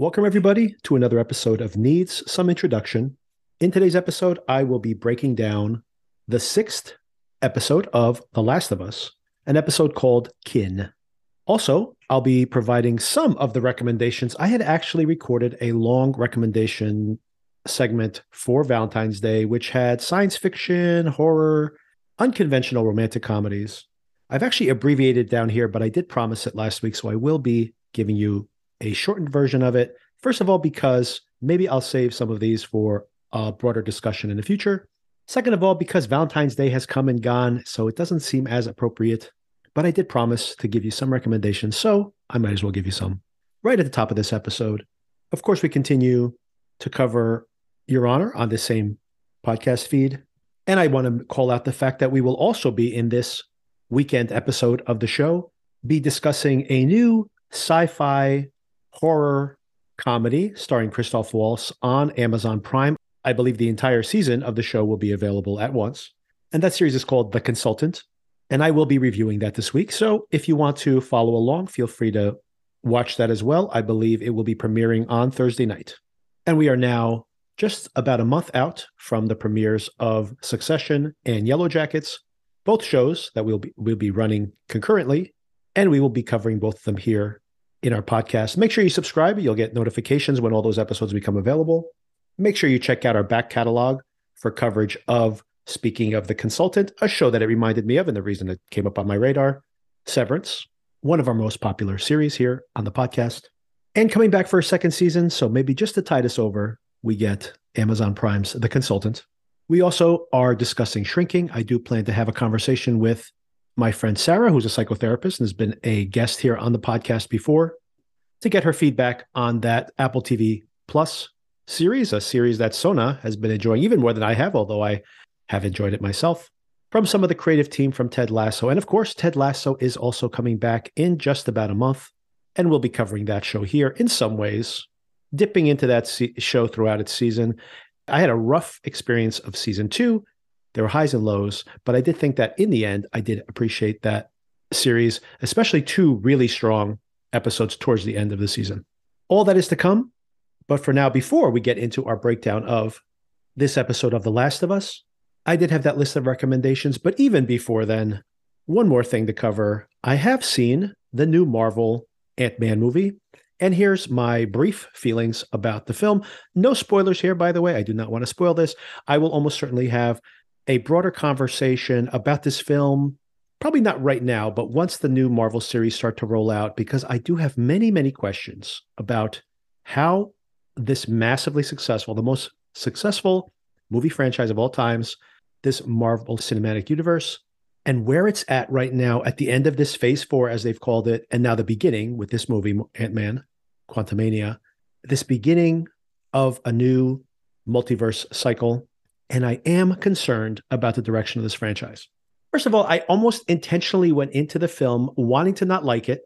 Welcome, everybody, to another episode of Needs Some Introduction. In today's episode, I will be breaking down the sixth episode of The Last of Us, an episode called Kin. Also, I'll be providing some of the recommendations. I had actually recorded a long recommendation segment for Valentine's Day, which had science fiction, horror, unconventional romantic comedies. I've actually abbreviated down here, but I did promise it last week, so I will be giving you a shortened version of it. First of all, because maybe I'll save some of these for a broader discussion in the future. Second of all, because Valentine's Day has come and gone, so it doesn't seem as appropriate. But I did promise to give you some recommendations, so I might as well give you some right at the top of this episode. Of course, we continue to cover Your Honor on the same podcast feed. And I want to call out the fact that we will also be in this weekend episode of the show, be discussing a new sci fi horror comedy starring Christoph Waltz on Amazon Prime. I believe the entire season of the show will be available at once. And that series is called The Consultant. And I will be reviewing that this week. So if you want to follow along, feel free to watch that as well. I believe it will be premiering on Thursday night. And we are now just about a month out from the premieres of Succession and Yellow Jackets, both shows that we'll be, we'll be running concurrently. And we will be covering both of them here in our podcast. Make sure you subscribe. You'll get notifications when all those episodes become available. Make sure you check out our back catalog for coverage of Speaking of the Consultant, a show that it reminded me of, and the reason it came up on my radar Severance, one of our most popular series here on the podcast. And coming back for a second season. So maybe just to tide us over, we get Amazon Prime's The Consultant. We also are discussing shrinking. I do plan to have a conversation with my friend Sarah, who's a psychotherapist and has been a guest here on the podcast before, to get her feedback on that Apple TV Plus series, a series that Sona has been enjoying even more than I have, although I have enjoyed it myself. From some of the creative team from Ted Lasso. And of course, Ted Lasso is also coming back in just about a month, and we'll be covering that show here in some ways, dipping into that se- show throughout its season. I had a rough experience of season two there were highs and lows, but I did think that in the end, I did appreciate that series, especially two really strong episodes towards the end of the season. All that is to come. But for now, before we get into our breakdown of this episode of The Last of Us, I did have that list of recommendations. But even before then, one more thing to cover. I have seen the new Marvel Ant Man movie. And here's my brief feelings about the film. No spoilers here, by the way. I do not want to spoil this. I will almost certainly have a broader conversation about this film probably not right now but once the new marvel series start to roll out because i do have many many questions about how this massively successful the most successful movie franchise of all times this marvel cinematic universe and where it's at right now at the end of this phase four as they've called it and now the beginning with this movie ant-man quantumania this beginning of a new multiverse cycle and I am concerned about the direction of this franchise. First of all, I almost intentionally went into the film wanting to not like it.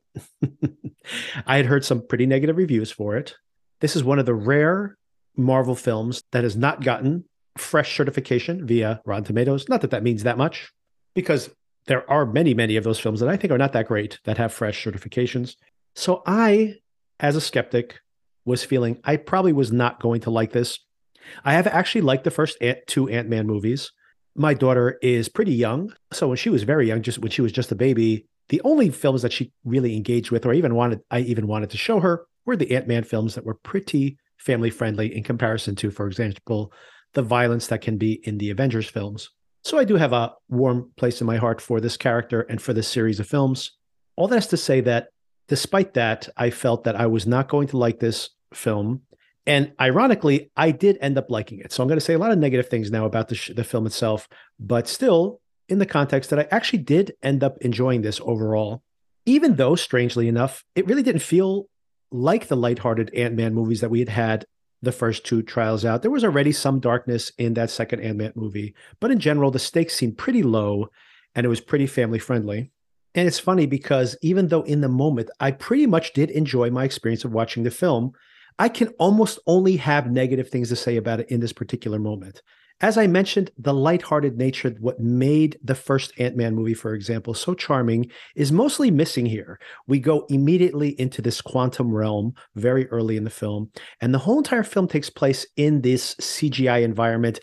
I had heard some pretty negative reviews for it. This is one of the rare Marvel films that has not gotten fresh certification via Rotten Tomatoes. Not that that means that much, because there are many, many of those films that I think are not that great that have fresh certifications. So I, as a skeptic, was feeling I probably was not going to like this. I have actually liked the first two Ant Man movies. My daughter is pretty young. So when she was very young, just when she was just a baby, the only films that she really engaged with, or even wanted, I even wanted to show her, were the Ant Man films that were pretty family friendly in comparison to, for example, the violence that can be in the Avengers films. So I do have a warm place in my heart for this character and for this series of films. All that's to say that despite that, I felt that I was not going to like this film and ironically, I did end up liking it. So I'm going to say a lot of negative things now about the, sh- the film itself, but still in the context that I actually did end up enjoying this overall. Even though, strangely enough, it really didn't feel like the lighthearted Ant Man movies that we had had the first two trials out. There was already some darkness in that second Ant Man movie, but in general, the stakes seemed pretty low and it was pretty family friendly. And it's funny because even though in the moment I pretty much did enjoy my experience of watching the film, I can almost only have negative things to say about it in this particular moment. As I mentioned, the lighthearted nature, what made the first Ant Man movie, for example, so charming, is mostly missing here. We go immediately into this quantum realm very early in the film, and the whole entire film takes place in this CGI environment,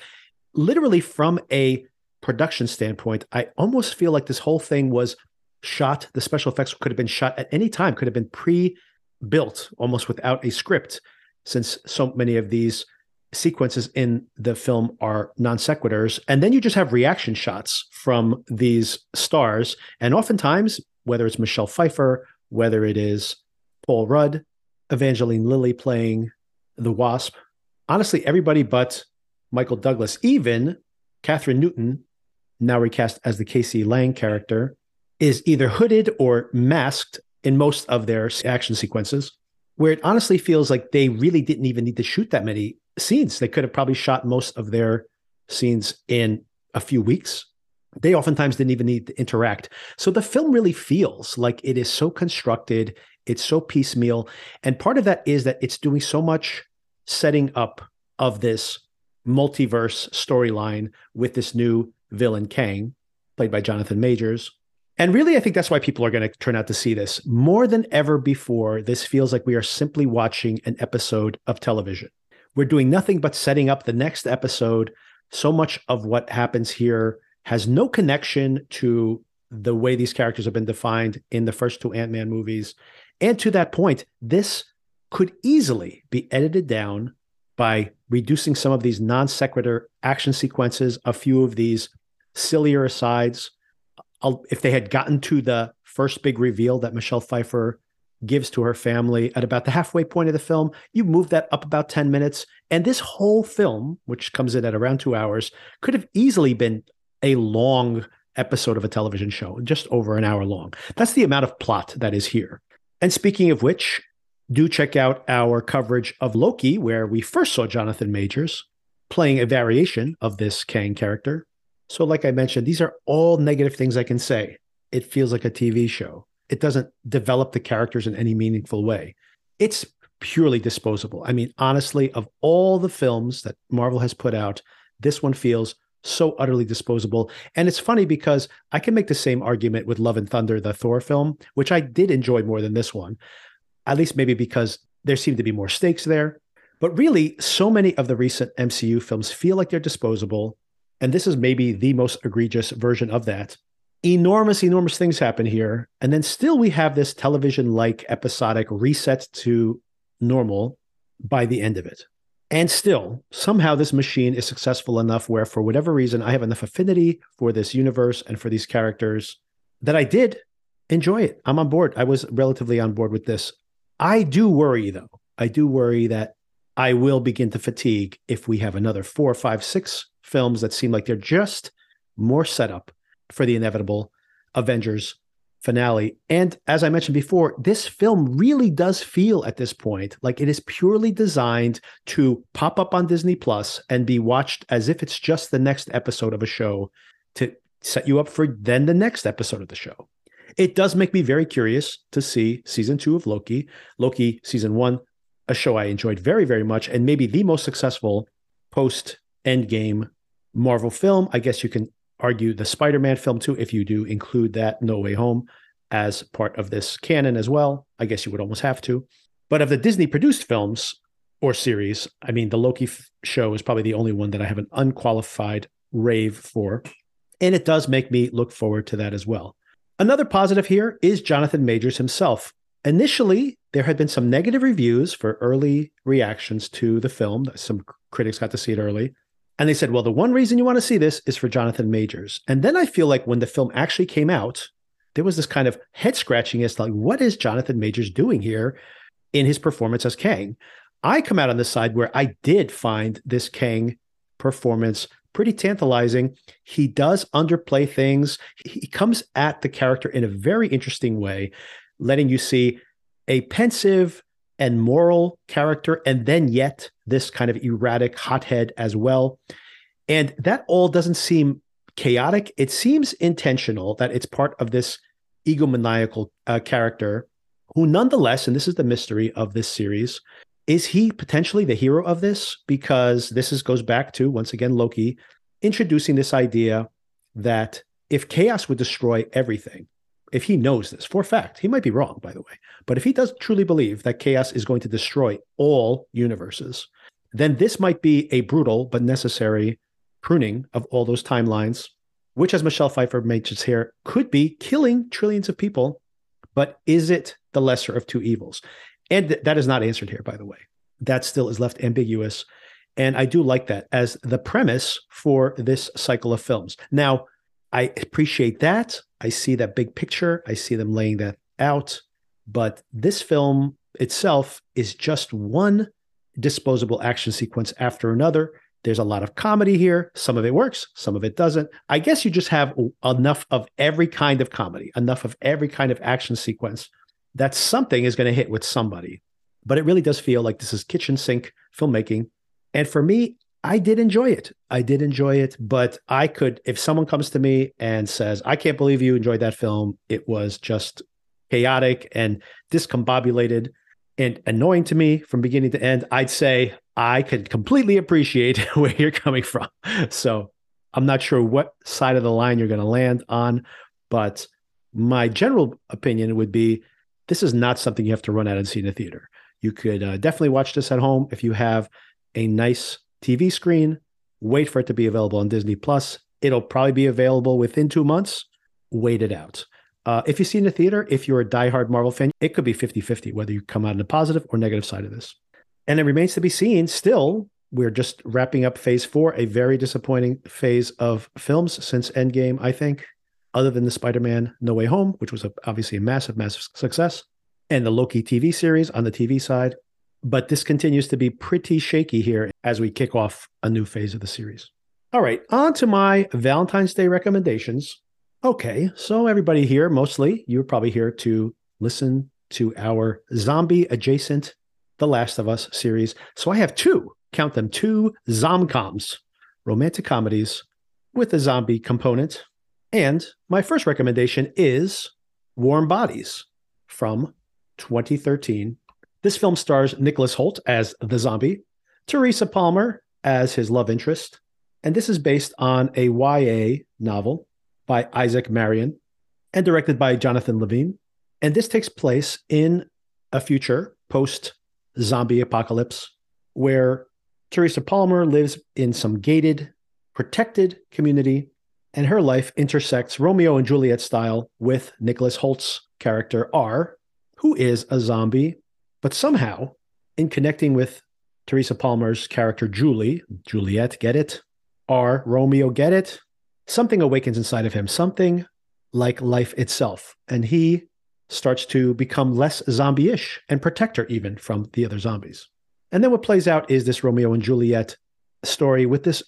literally from a production standpoint. I almost feel like this whole thing was shot, the special effects could have been shot at any time, could have been pre built almost without a script, since so many of these sequences in the film are non sequiturs. And then you just have reaction shots from these stars. And oftentimes, whether it's Michelle Pfeiffer, whether it is Paul Rudd, Evangeline Lilly playing the Wasp, honestly, everybody but Michael Douglas, even Kathryn Newton, now recast as the Cassie Lang character, is either hooded or masked in most of their action sequences, where it honestly feels like they really didn't even need to shoot that many scenes. They could have probably shot most of their scenes in a few weeks. They oftentimes didn't even need to interact. So the film really feels like it is so constructed, it's so piecemeal. And part of that is that it's doing so much setting up of this multiverse storyline with this new villain, Kang, played by Jonathan Majors. And really, I think that's why people are going to turn out to see this. More than ever before, this feels like we are simply watching an episode of television. We're doing nothing but setting up the next episode. So much of what happens here has no connection to the way these characters have been defined in the first two Ant Man movies. And to that point, this could easily be edited down by reducing some of these non sequitur action sequences, a few of these sillier asides. If they had gotten to the first big reveal that Michelle Pfeiffer gives to her family at about the halfway point of the film. You move that up about 10 minutes. And this whole film, which comes in at around two hours, could have easily been a long episode of a television show, just over an hour long. That's the amount of plot that is here. And speaking of which, do check out our coverage of Loki, where we first saw Jonathan Majors playing a variation of this Kang character. So, like I mentioned, these are all negative things I can say. It feels like a TV show it doesn't develop the characters in any meaningful way. It's purely disposable. I mean, honestly, of all the films that Marvel has put out, this one feels so utterly disposable. And it's funny because I can make the same argument with Love and Thunder, the Thor film, which I did enjoy more than this one, at least maybe because there seemed to be more stakes there. But really, so many of the recent MCU films feel like they're disposable. And this is maybe the most egregious version of that enormous, enormous things happen here. And then still we have this television like episodic reset to normal by the end of it. And still, somehow this machine is successful enough where, for whatever reason, I have enough affinity for this universe and for these characters that I did enjoy it. I'm on board. I was relatively on board with this. I do worry, though. I do worry that I will begin to fatigue if we have another four, five, six films that seem like they're just more setup for the inevitable Avengers finale. And as I mentioned before, this film really does feel at this point like it is purely designed to pop up on Disney Plus and be watched as if it's just the next episode of a show to set you up for then the next episode of the show. It does make me very curious to see season two of Loki. Loki season one, a show I enjoyed very, very much, and maybe the most successful post Endgame Marvel film. I guess you can argue the Spider-Man film too, if you do include that No Way Home as part of this canon as well. I guess you would almost have to. But of the Disney produced films or series, I mean, the Loki f- show is probably the only one that I have an unqualified rave for. And it does make me look forward to that as well. Another positive here is Jonathan Majors himself. Initially, there had been some negative reviews for early reactions to the film. Some critics got to see it early. And they said, well, the one reason you want to see this is for Jonathan Majors. And then I feel like when the film actually came out, there was this kind of head scratching as to like, what is Jonathan Majors doing here in his performance as Kang? I come out on the side where I did find this Kang performance pretty tantalizing. He does underplay things. He comes at the character in a very interesting way, letting you see a pensive, and moral character, and then yet this kind of erratic hothead as well. And that all doesn't seem chaotic. It seems intentional that it's part of this egomaniacal uh, character who, nonetheless, and this is the mystery of this series, is he potentially the hero of this? Because this is goes back to once again Loki introducing this idea that if chaos would destroy everything, if he knows this for a fact, he might be wrong, by the way, but if he does truly believe that chaos is going to destroy all universes, then this might be a brutal but necessary pruning of all those timelines, which, as Michelle Pfeiffer mentions here, could be killing trillions of people. But is it the lesser of two evils? And th- that is not answered here, by the way. That still is left ambiguous. And I do like that as the premise for this cycle of films. Now, I appreciate that. I see that big picture. I see them laying that out. But this film itself is just one disposable action sequence after another. There's a lot of comedy here. Some of it works, some of it doesn't. I guess you just have enough of every kind of comedy, enough of every kind of action sequence that something is going to hit with somebody. But it really does feel like this is kitchen sink filmmaking. And for me, I did enjoy it. I did enjoy it, but I could, if someone comes to me and says, I can't believe you enjoyed that film, it was just chaotic and discombobulated and annoying to me from beginning to end, I'd say I could completely appreciate where you're coming from. So I'm not sure what side of the line you're going to land on, but my general opinion would be this is not something you have to run out and see in a theater. You could uh, definitely watch this at home if you have a nice TV screen. Wait for it to be available on Disney Plus. It'll probably be available within two months. Wait it out. Uh, if you see in the theater, if you're a diehard Marvel fan, it could be 50 50, whether you come out on the positive or negative side of this. And it remains to be seen. Still, we're just wrapping up phase four, a very disappointing phase of films since Endgame, I think, other than the Spider Man No Way Home, which was a, obviously a massive, massive success, and the Loki TV series on the TV side. But this continues to be pretty shaky here as we kick off a new phase of the series. All right, on to my Valentine's Day recommendations. Okay, so everybody here, mostly, you're probably here to listen to our zombie adjacent The Last of Us series. So I have two, count them, two zomcoms, romantic comedies with a zombie component. And my first recommendation is Warm Bodies from 2013. This film stars Nicholas Hoult as the zombie, Teresa Palmer as his love interest, and this is based on a YA novel by Isaac Marion and directed by Jonathan Levine. And this takes place in a future post zombie apocalypse where Teresa Palmer lives in some gated, protected community, and her life intersects Romeo and Juliet style with Nicholas Hoult's character R, who is a zombie, but somehow, in connecting with Teresa Palmer's character Julie, Juliet, get it? R, Romeo, get it? something awakens inside of him, something like life itself. And he starts to become less zombie ish and protect her even from the other zombies. And then what plays out is this Romeo and Juliet story with this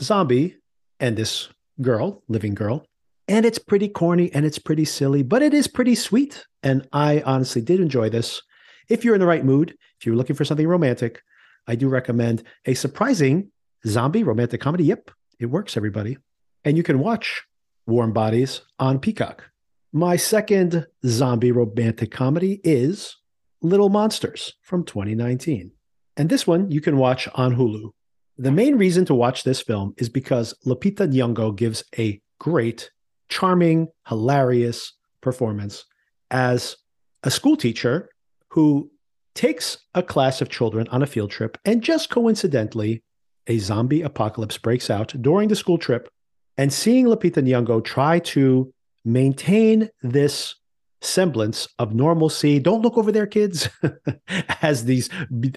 zombie and this girl, living girl. And it's pretty corny and it's pretty silly, but it is pretty sweet. And I honestly did enjoy this. If you're in the right mood, if you're looking for something romantic, I do recommend a surprising zombie romantic comedy. Yep, it works, everybody and you can watch Warm Bodies on Peacock. My second zombie romantic comedy is Little Monsters from 2019. And this one you can watch on Hulu. The main reason to watch this film is because Lupita Nyong'o gives a great, charming, hilarious performance as a school teacher who takes a class of children on a field trip and just coincidentally a zombie apocalypse breaks out during the school trip and seeing Lupita Nyong'o try to maintain this semblance of normalcy, don't look over there, kids, as these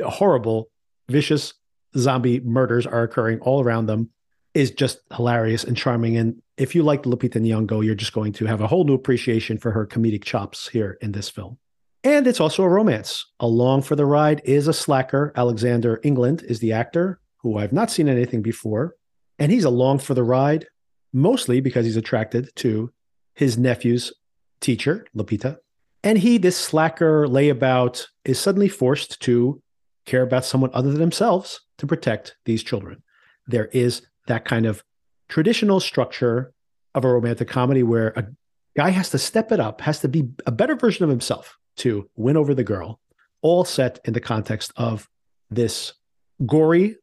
horrible, vicious zombie murders are occurring all around them, is just hilarious and charming. And if you like Lupita Nyong'o, you're just going to have a whole new appreciation for her comedic chops here in this film. And it's also a romance. Along for the ride is a slacker. Alexander England is the actor, who I've not seen anything before. And he's along for the ride mostly because he's attracted to his nephew's teacher, Lupita. And he, this slacker layabout, is suddenly forced to care about someone other than themselves to protect these children. There is that kind of traditional structure of a romantic comedy where a guy has to step it up, has to be a better version of himself to win over the girl, all set in the context of this gory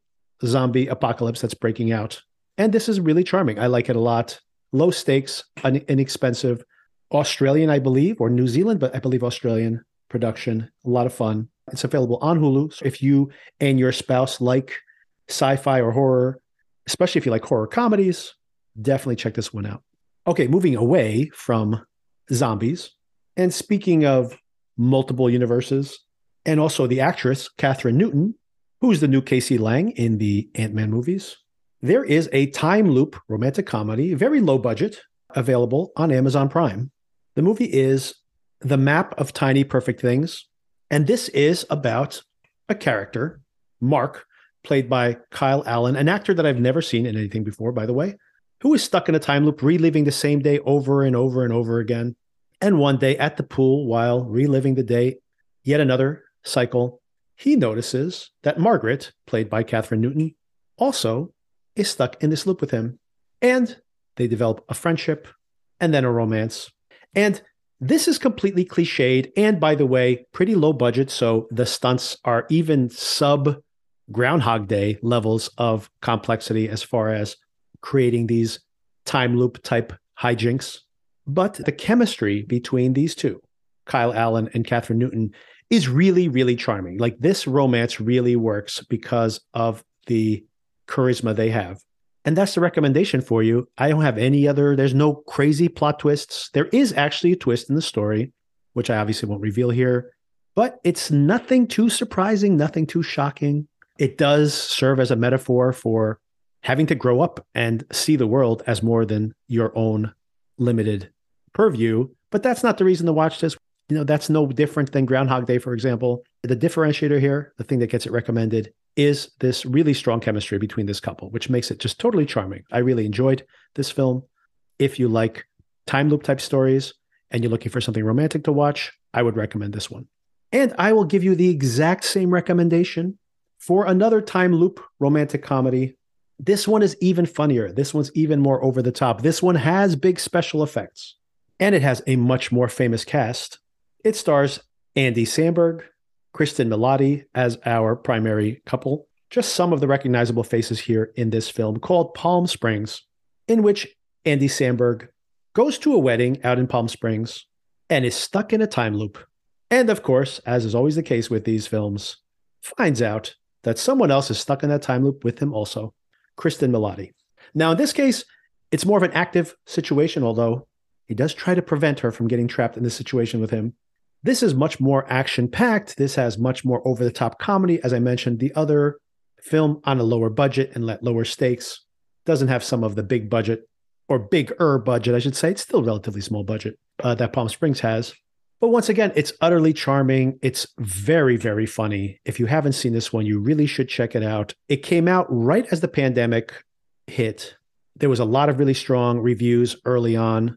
zombie apocalypse that's breaking out. And this is really charming. I like it a lot. Low stakes, un- inexpensive, Australian, I believe, or New Zealand, but I believe Australian production. A lot of fun. It's available on Hulu. So if you and your spouse like sci-fi or horror, especially if you like horror comedies, definitely check this one out. Okay, moving away from zombies. And speaking of multiple universes, and also the actress, Kathryn Newton, who's the new Cassie Lang in the Ant Man movies. There is a time loop romantic comedy, very low budget, available on Amazon Prime. The movie is The Map of Tiny Perfect Things. And this is about a character, Mark, played by Kyle Allen, an actor that I've never seen in anything before, by the way, who is stuck in a time loop, reliving the same day over and over and over again. And one day at the pool, while reliving the day, yet another cycle, he notices that Margaret, played by Kathryn Newton, also is stuck in this loop with him. And they develop a friendship and then a romance. And this is completely cliched. And by the way, pretty low budget. So the stunts are even sub Groundhog Day levels of complexity as far as creating these time loop type hijinks. But the chemistry between these two, Kyle Allen and Kathryn Newton, is really, really charming. Like this romance really works because of the charisma they have. And that's the recommendation for you. I don't have any other, there's no crazy plot twists. There is actually a twist in the story, which I obviously won't reveal here, but it's nothing too surprising, nothing too shocking. It does serve as a metaphor for having to grow up and see the world as more than your own limited purview. But that's not the reason to watch this you know, that's no different than Groundhog Day, for example. The differentiator here, the thing that gets it recommended, is this really strong chemistry between this couple, which makes it just totally charming. I really enjoyed this film. If you like time loop type stories and you're looking for something romantic to watch, I would recommend this one. And I will give you the exact same recommendation for another time loop romantic comedy. This one is even funnier. This one's even more over the top. This one has big special effects and it has a much more famous cast it stars Andy Samberg, Kristen Milioti as our primary couple. Just some of the recognizable faces here in this film called Palm Springs, in which Andy Samberg goes to a wedding out in Palm Springs and is stuck in a time loop. And of course, as is always the case with these films, finds out that someone else is stuck in that time loop with him also, Kristen Milioti. Now, in this case, it's more of an active situation, although he does try to prevent her from getting trapped in this situation with him. This is much more action packed. This has much more over the top comedy. As I mentioned, the other film on a lower budget and let lower stakes doesn't have some of the big budget or bigger budget, I should say. It's still relatively small budget uh, that Palm Springs has. But once again, it's utterly charming. It's very, very funny. If you haven't seen this one, you really should check it out. It came out right as the pandemic hit. There was a lot of really strong reviews early on.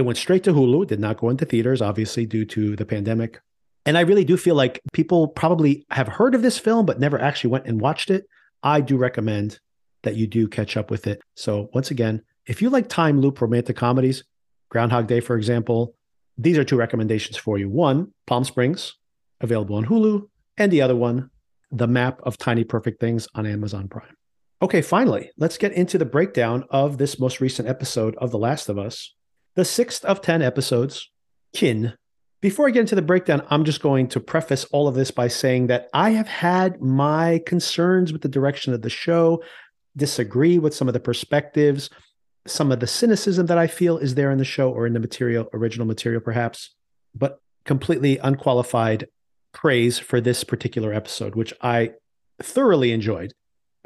It went straight to Hulu, did not go into theaters, obviously, due to the pandemic. And I really do feel like people probably have heard of this film, but never actually went and watched it. I do recommend that you do catch up with it. So, once again, if you like time loop romantic comedies, Groundhog Day, for example, these are two recommendations for you. One, Palm Springs, available on Hulu, and the other one, The Map of Tiny Perfect Things on Amazon Prime. Okay, finally, let's get into the breakdown of this most recent episode of The Last of Us the sixth of 10 episodes, Kin. Before I get into the breakdown, I'm just going to preface all of this by saying that I have had my concerns with the direction of the show, disagree with some of the perspectives, some of the cynicism that I feel is there in the show or in the material, original material perhaps, but completely unqualified praise for this particular episode, which I thoroughly enjoyed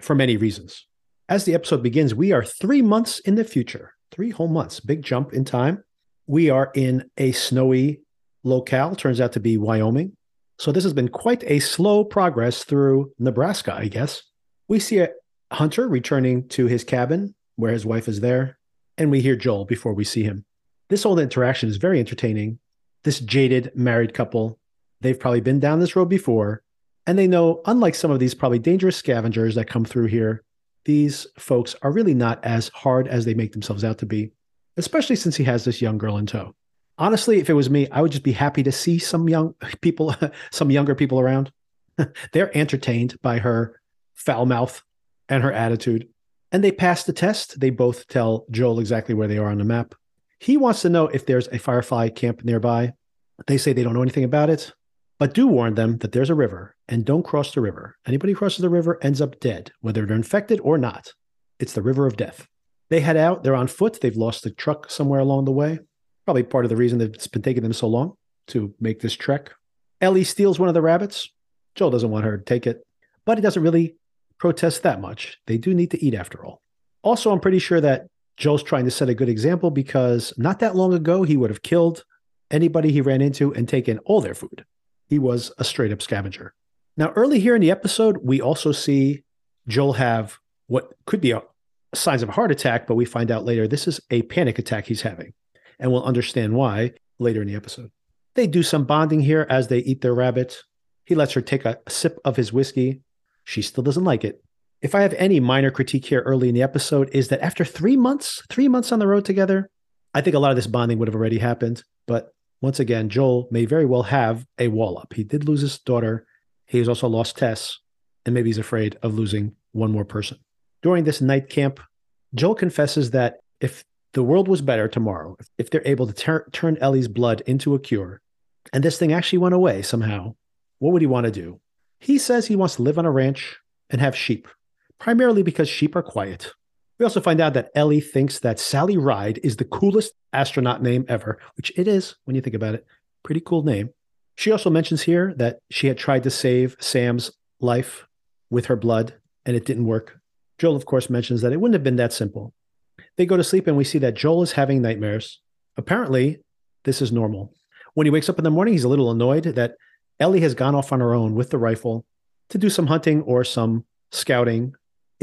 for many reasons. As the episode begins, we are three months in the future three whole months, big jump in time. We are in a snowy locale, turns out to be Wyoming. So this has been quite a slow progress through Nebraska, I guess. We see a hunter returning to his cabin where his wife is there, and we hear Joel before we see him. This whole interaction is very entertaining. This jaded married couple, they've probably been down this road before, and they know, unlike some of these probably dangerous scavengers that come through here, these folks are really not as hard as they make themselves out to be, especially since he has this young girl in tow. Honestly, if it was me, I would just be happy to see some young people, some younger people around. They're entertained by her foul mouth and her attitude. And they pass the test. They both tell Joel exactly where they are on the map. He wants to know if there's a Firefly camp nearby. They say they don't know anything about it, but do warn them that there's a river and don't cross the river. Anybody who crosses the river ends up dead, whether they're infected or not. It's the river of death. They head out. They're on foot. They've lost the truck somewhere along the way. Probably part of the reason that it's been taking them so long to make this trek. Ellie steals one of the rabbits. Joel doesn't want her to take it, but he doesn't really protest that much. They do need to eat after all. Also, I'm pretty sure that Joel's trying to set a good example because not that long ago, he would have killed anybody he ran into and taken all their food. He was a straight up scavenger. Now, early here in the episode, we also see Joel have what could be a, signs of a heart attack, but we find out later this is a panic attack he's having. And we'll understand why later in the episode. They do some bonding here as they eat their rabbit. He lets her take a, a sip of his whiskey. She still doesn't like it. If I have any minor critique here early in the episode, is that after three months, three months on the road together, I think a lot of this bonding would have already happened. But once again, Joel may very well have a wall up. He did lose his daughter. He has also lost Tess, and maybe he's afraid of losing one more person. During this night camp, Joel confesses that if the world was better tomorrow, if they're able to ter- turn Ellie's blood into a cure, and this thing actually went away somehow, what would he want to do? He says he wants to live on a ranch and have sheep, primarily because sheep are quiet. We also find out that Ellie thinks that Sally Ride is the coolest astronaut name ever, which it is when you think about it. Pretty cool name. She also mentions here that she had tried to save Sam's life with her blood and it didn't work. Joel, of course, mentions that it wouldn't have been that simple. They go to sleep and we see that Joel is having nightmares. Apparently, this is normal. When he wakes up in the morning, he's a little annoyed that Ellie has gone off on her own with the rifle to do some hunting or some scouting.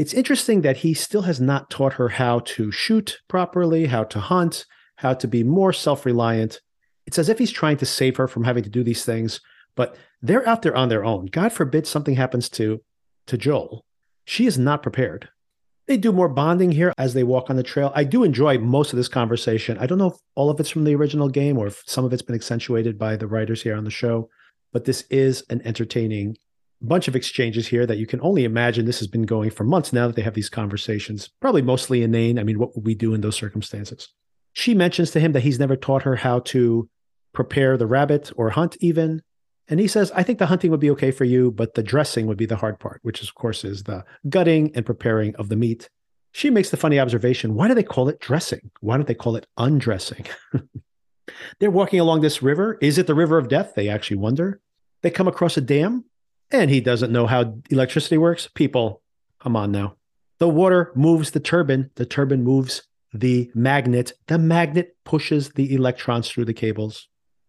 It's interesting that he still has not taught her how to shoot properly, how to hunt, how to be more self reliant. It's as if he's trying to save her from having to do these things, but they're out there on their own. God forbid something happens to, to Joel. She is not prepared. They do more bonding here as they walk on the trail. I do enjoy most of this conversation. I don't know if all of it's from the original game or if some of it's been accentuated by the writers here on the show, but this is an entertaining bunch of exchanges here that you can only imagine this has been going for months now that they have these conversations, probably mostly inane. I mean, what would we do in those circumstances? She mentions to him that he's never taught her how to prepare the rabbit or hunt, even. And he says, I think the hunting would be okay for you, but the dressing would be the hard part, which of course is the gutting and preparing of the meat. She makes the funny observation why do they call it dressing? Why don't they call it undressing? They're walking along this river. Is it the river of death? They actually wonder. They come across a dam, and he doesn't know how electricity works. People, come on now. The water moves the turbine, the turbine moves the magnet. The magnet pushes the electrons through the cables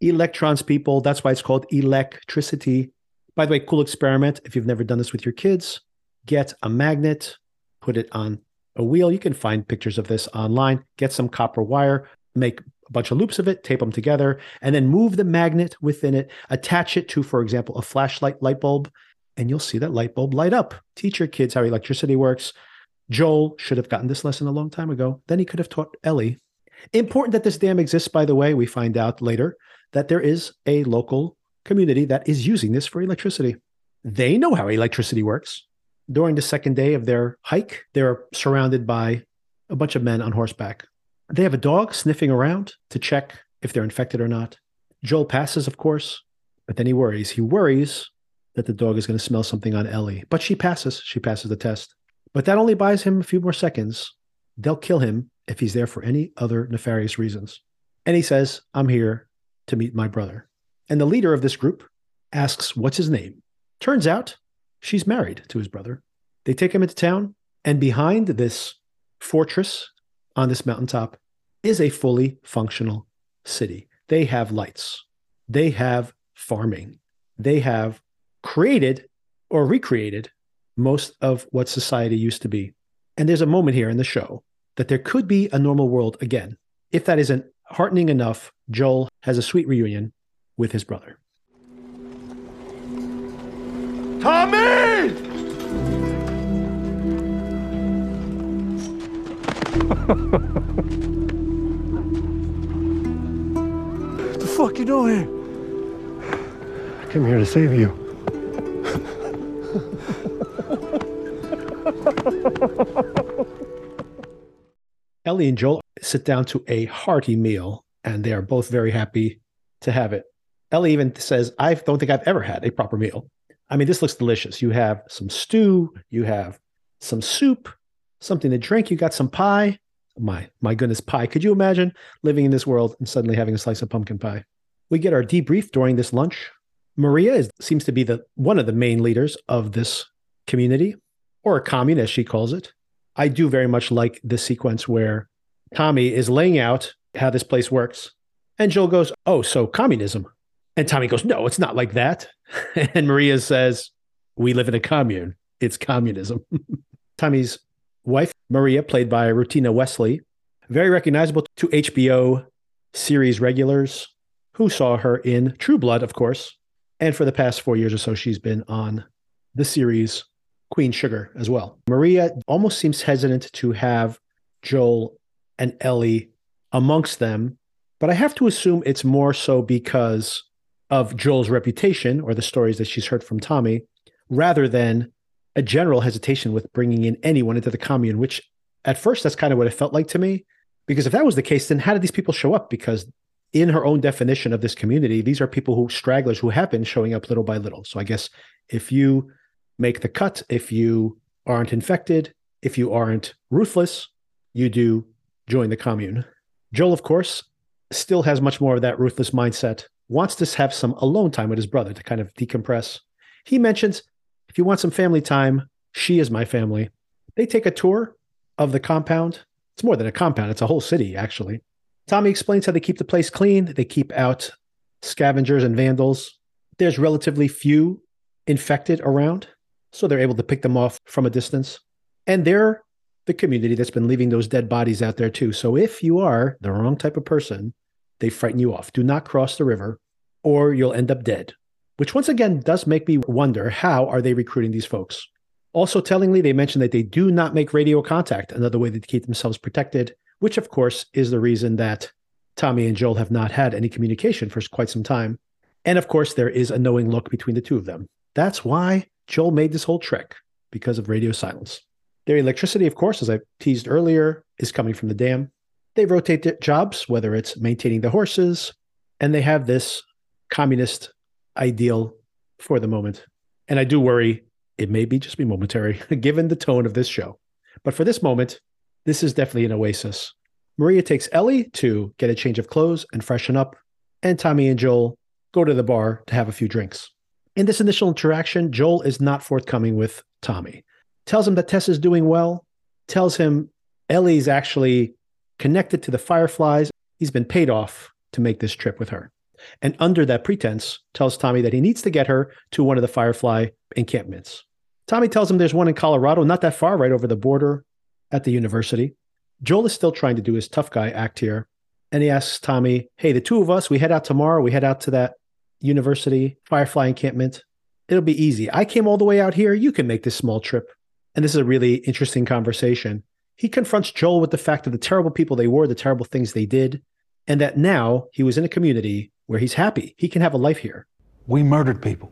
electrons, people. That's why it's called electricity. By the way, cool experiment. If you've never done this with your kids, get a magnet, put it on a wheel. You can find pictures of this online. Get some copper wire, make a bunch of loops of it, tape them together, and then move the magnet within it. Attach it to, for example, a flashlight light bulb, and you'll see that light bulb light up. Teach your kids how electricity works. Joel should have gotten this lesson a long time ago. Then he could have taught Ellie. Important that this dam exists, by the way, we find out later that there is a local community that is using this for electricity. They know how electricity works. During the second day of their hike, they're surrounded by a bunch of men on horseback. They have a dog sniffing around to check if they're infected or not. Joel passes, of course, but then he worries. He worries that the dog is going to smell something on Ellie, but she passes. She passes the test. But that only buys him a few more seconds. They'll kill him if he's there for any other nefarious reasons. And he says, I'm here to meet my brother. And the leader of this group asks, What's his name? Turns out she's married to his brother. They take him into town, and behind this fortress on this mountaintop is a fully functional city. They have lights, they have farming, they have created or recreated most of what society used to be. And there's a moment here in the show that there could be a normal world again. If that isn't heartening enough, Joel has a sweet reunion with his brother. Tommy! fuck you doing here? I came here to save you. Ellie and Joel sit down to a hearty meal, and they are both very happy to have it. Ellie even says, I don't think I've ever had a proper meal. I mean, this looks delicious. You have some stew, you have some soup, something to drink, you got some pie. My my goodness, pie. Could you imagine living in this world and suddenly having a slice of pumpkin pie? We get our debrief during this lunch. Maria is, seems to be the one of the main leaders of this community, or a commune, as she calls it. I do very much like this sequence where Tommy is laying out how this place works. And Joel goes, Oh, so communism. And Tommy goes, No, it's not like that. and Maria says, We live in a commune. It's communism. Tommy's wife, Maria, played by Rutina Wesley, very recognizable to HBO series regulars who saw her in True Blood, of course. And for the past four years or so, she's been on the series Queen Sugar as well. Maria almost seems hesitant to have Joel and Ellie amongst them, but I have to assume it's more so because of Joel's reputation or the stories that she's heard from Tommy, rather than a general hesitation with bringing in anyone into the commune, which at first that's kind of what it felt like to me. Because if that was the case, then how did these people show up? Because in her own definition of this community, these are people who stragglers who have been showing up little by little. So I guess if you make the cut, if you aren't infected, if you aren't ruthless, you do join the commune. Joel, of course, still has much more of that ruthless mindset, wants to have some alone time with his brother to kind of decompress. He mentions if you want some family time, she is my family. They take a tour of the compound. It's more than a compound, it's a whole city, actually. Tommy explains how they keep the place clean. They keep out scavengers and vandals. There's relatively few infected around, so they're able to pick them off from a distance. And they're the community that's been leaving those dead bodies out there too. So if you are the wrong type of person, they frighten you off. Do not cross the river or you'll end up dead. Which once again does make me wonder how are they recruiting these folks? Also tellingly, they mention that they do not make radio contact, another way to keep themselves protected which of course is the reason that Tommy and Joel have not had any communication for quite some time. And of course, there is a knowing look between the two of them. That's why Joel made this whole trick because of radio silence. Their electricity, of course, as I teased earlier, is coming from the dam. They rotate jobs, whether it's maintaining the horses, and they have this communist ideal for the moment. And I do worry it may be just be momentary, given the tone of this show. But for this moment, this is definitely an oasis. Maria takes Ellie to get a change of clothes and freshen up, and Tommy and Joel go to the bar to have a few drinks. In this initial interaction, Joel is not forthcoming with Tommy. Tells him that Tess is doing well, tells him Ellie's actually connected to the Fireflies. He's been paid off to make this trip with her. And under that pretense, tells Tommy that he needs to get her to one of the Firefly encampments. Tommy tells him there's one in Colorado, not that far, right over the border at the university. Joel is still trying to do his tough guy act here. And he asks Tommy, Hey, the two of us, we head out tomorrow. We head out to that university Firefly encampment. It'll be easy. I came all the way out here. You can make this small trip. And this is a really interesting conversation. He confronts Joel with the fact of the terrible people they were, the terrible things they did, and that now he was in a community where he's happy. He can have a life here. We murdered people.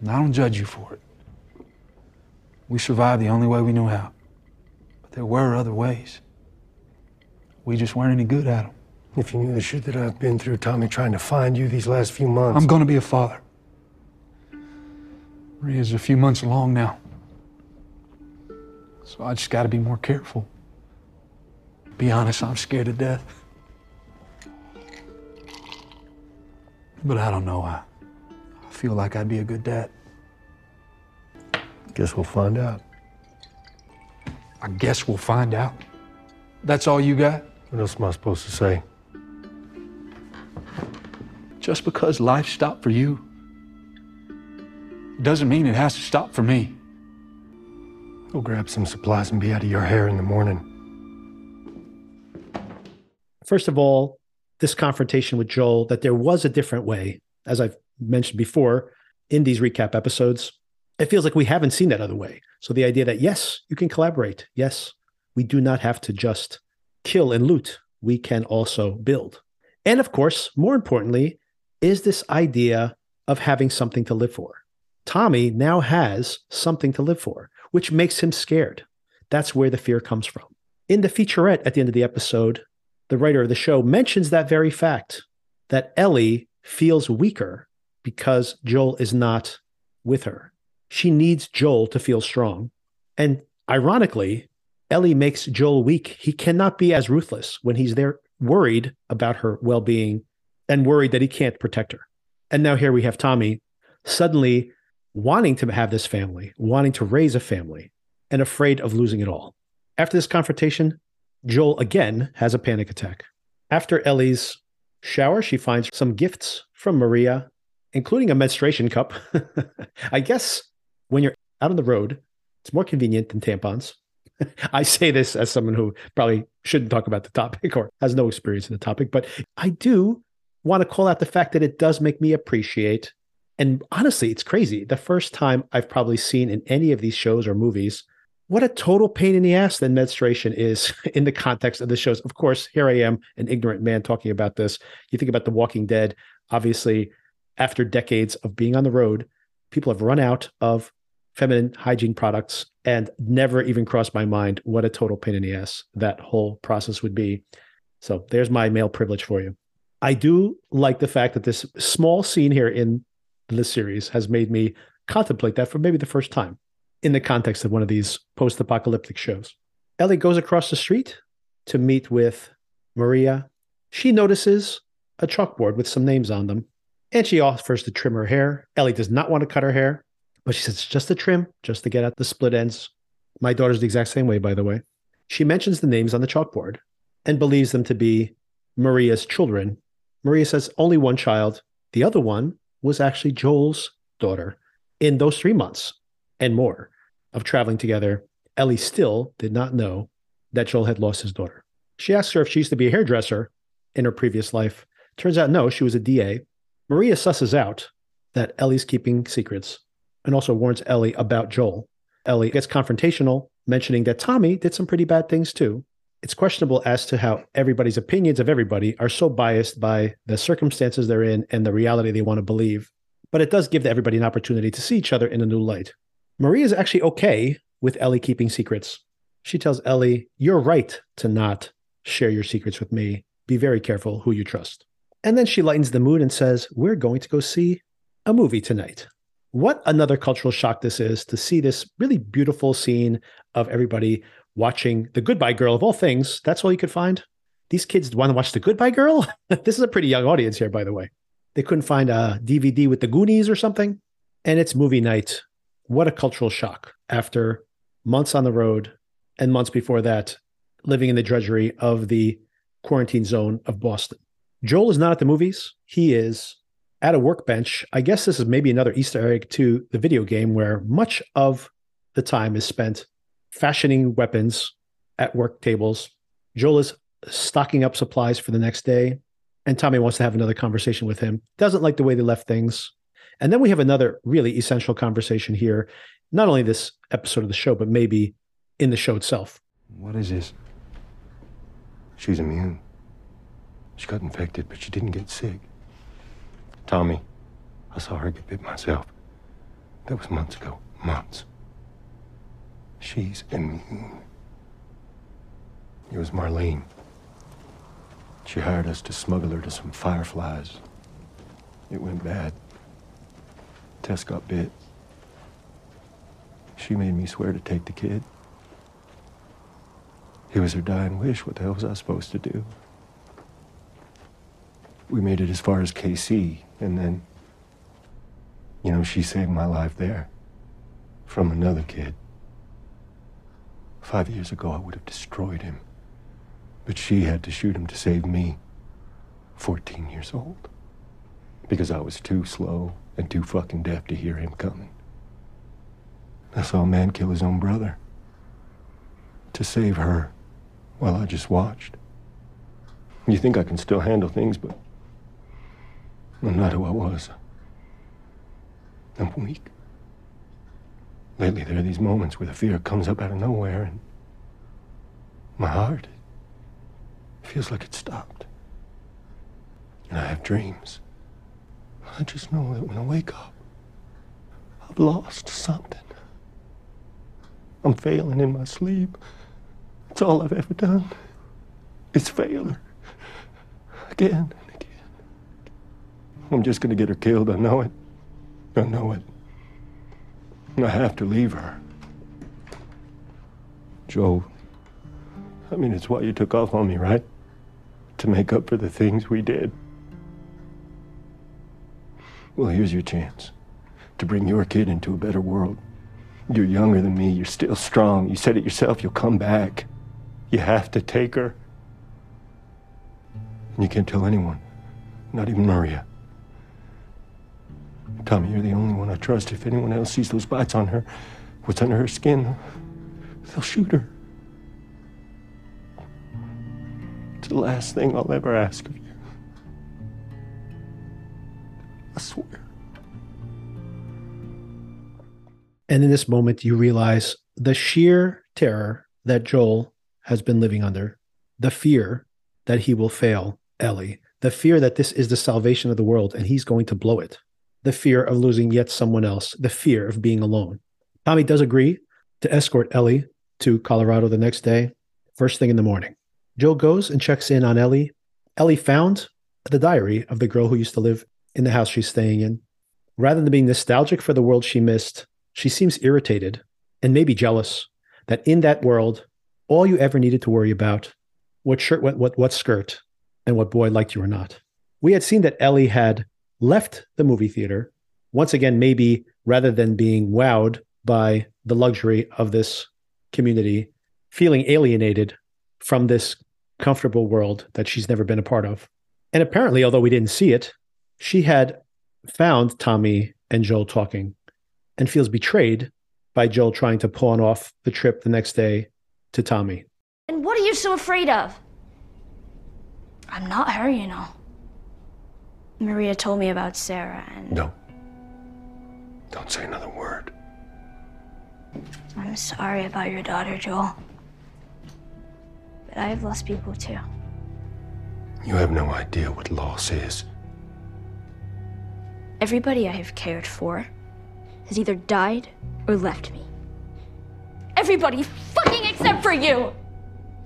And I don't judge you for it. We survived the only way we knew how. But there were other ways. We just weren't any good at them. If you knew the shit that I've been through, Tommy, trying to find you these last few months. I'm gonna be a father. Maria's a few months along now. So I just gotta be more careful. Be honest, I'm scared to death. But I don't know. I, I feel like I'd be a good dad. Guess we'll find out. I guess we'll find out. That's all you got? What else am I supposed to say? Just because life stopped for you doesn't mean it has to stop for me. Go grab some supplies and be out of your hair in the morning. First of all, this confrontation with Joel, that there was a different way, as I've mentioned before in these recap episodes, it feels like we haven't seen that other way. So the idea that yes, you can collaborate. Yes, we do not have to just kill and loot. We can also build. And of course, more importantly, is this idea of having something to live for. Tommy now has something to live for, which makes him scared. That's where the fear comes from. In the featurette at the end of the episode, the writer of the show mentions that very fact that Ellie feels weaker because Joel is not with her. She needs Joel to feel strong. And ironically, Ellie makes Joel weak. He cannot be as ruthless when he's there worried about her well being and worried that he can't protect her. And now here we have Tommy suddenly wanting to have this family, wanting to raise a family, and afraid of losing it all. After this confrontation, Joel again has a panic attack. After Ellie's shower, she finds some gifts from Maria, including a menstruation cup. I guess when you're out on the road, it's more convenient than tampons. I say this as someone who probably shouldn't talk about the topic or has no experience in the topic, but I do want to call out the fact that it does make me appreciate. And honestly, it's crazy. The first time I've probably seen in any of these shows or movies what a total pain in the ass that menstruation is in the context of the shows. Of course, here I am, an ignorant man talking about this. You think about The Walking Dead, obviously, after decades of being on the road, people have run out of feminine hygiene products and never even crossed my mind what a total pain in the ass that whole process would be. So there's my male privilege for you. I do like the fact that this small scene here in this series has made me contemplate that for maybe the first time in the context of one of these post apocalyptic shows. Ellie goes across the street to meet with Maria. She notices a chalkboard with some names on them and she offers to trim her hair. Ellie does not want to cut her hair. But she says it's just a trim, just to get out the split ends. My daughter's the exact same way, by the way. She mentions the names on the chalkboard and believes them to be Maria's children. Maria says only one child. The other one was actually Joel's daughter. In those three months and more of traveling together, Ellie still did not know that Joel had lost his daughter. She asks her if she used to be a hairdresser in her previous life. Turns out, no, she was a DA. Maria susses out that Ellie's keeping secrets and also warns Ellie about Joel. Ellie gets confrontational, mentioning that Tommy did some pretty bad things too. It's questionable as to how everybody's opinions of everybody are so biased by the circumstances they're in and the reality they want to believe. But it does give everybody an opportunity to see each other in a new light. Maria is actually okay with Ellie keeping secrets. She tells Ellie, You're right to not share your secrets with me. Be very careful who you trust. And then she lightens the mood and says, We're going to go see a movie tonight what another cultural shock this is to see this really beautiful scene of everybody watching The Goodbye Girl of all things. That's all you could find. These kids want to watch The Goodbye Girl. this is a pretty young audience here, by the way. They couldn't find a DVD with the Goonies or something. And it's movie night. What a cultural shock after months on the road and months before that, living in the drudgery of the quarantine zone of Boston. Joel is not at the movies. He is at a workbench. I guess this is maybe another Easter egg to the video game where much of the time is spent fashioning weapons at work tables. Joel is stocking up supplies for the next day, and Tommy wants to have another conversation with him. Doesn't like the way they left things. And then we have another really essential conversation here, not only this episode of the show, but maybe in the show itself. What is this? She's immune. She got infected, but she didn't get sick. Tommy, I saw her get bit myself. That was months ago. Months. She's immune. It was Marlene. She hired us to smuggle her to some fireflies. It went bad. Tess got bit. She made me swear to take the kid. It was her dying wish. What the hell was I supposed to do? We made it as far as KC, and then, you know, she saved my life there from another kid. Five years ago, I would have destroyed him. But she had to shoot him to save me, 14 years old. Because I was too slow and too fucking deaf to hear him coming. I saw a man kill his own brother. To save her while I just watched. You think I can still handle things, but I'm not who I was. I'm weak. Lately, there are these moments where the fear comes up out of nowhere and my heart feels like it stopped. And I have dreams. I just know that when I wake up, I've lost something. I'm failing in my sleep. It's all I've ever done. It's failure. Again and again. I'm just gonna get her killed. I know it. I know it. I have to leave her. Joe, I mean, it's why you took off on me, right? To make up for the things we did. Well, here's your chance to bring your kid into a better world. You're younger than me. You're still strong. You said it yourself. You'll come back. You have to take her. And you can't tell anyone, not even Maria. Tommy, you're the only one I trust. If anyone else sees those bites on her, what's under her skin, they'll shoot her. It's the last thing I'll ever ask of you. I swear. And in this moment, you realize the sheer terror that Joel has been living under, the fear that he will fail Ellie, the fear that this is the salvation of the world and he's going to blow it, the fear of losing yet someone else, the fear of being alone. Tommy does agree to escort Ellie to Colorado the next day, first thing in the morning. Joe goes and checks in on Ellie. Ellie found the diary of the girl who used to live in the house she's staying in. Rather than being nostalgic for the world she missed, she seems irritated and maybe jealous that in that world, all you ever needed to worry about what shirt, what, what, what skirt, and what boy liked you or not. We had seen that Ellie had left the movie theater. Once again, maybe rather than being wowed by the luxury of this community, feeling alienated from this comfortable world that she's never been a part of. And apparently, although we didn't see it, she had found Tommy and Joel talking and feels betrayed by Joel trying to pawn off the trip the next day to Tommy. And what are you so afraid of? I'm not her, you know. Maria told me about Sarah and No. Don't say another word. I'm sorry about your daughter, Joel. But I have lost people too. You have no idea what loss is. Everybody I have cared for has either died or left me. Everybody fucking except for you!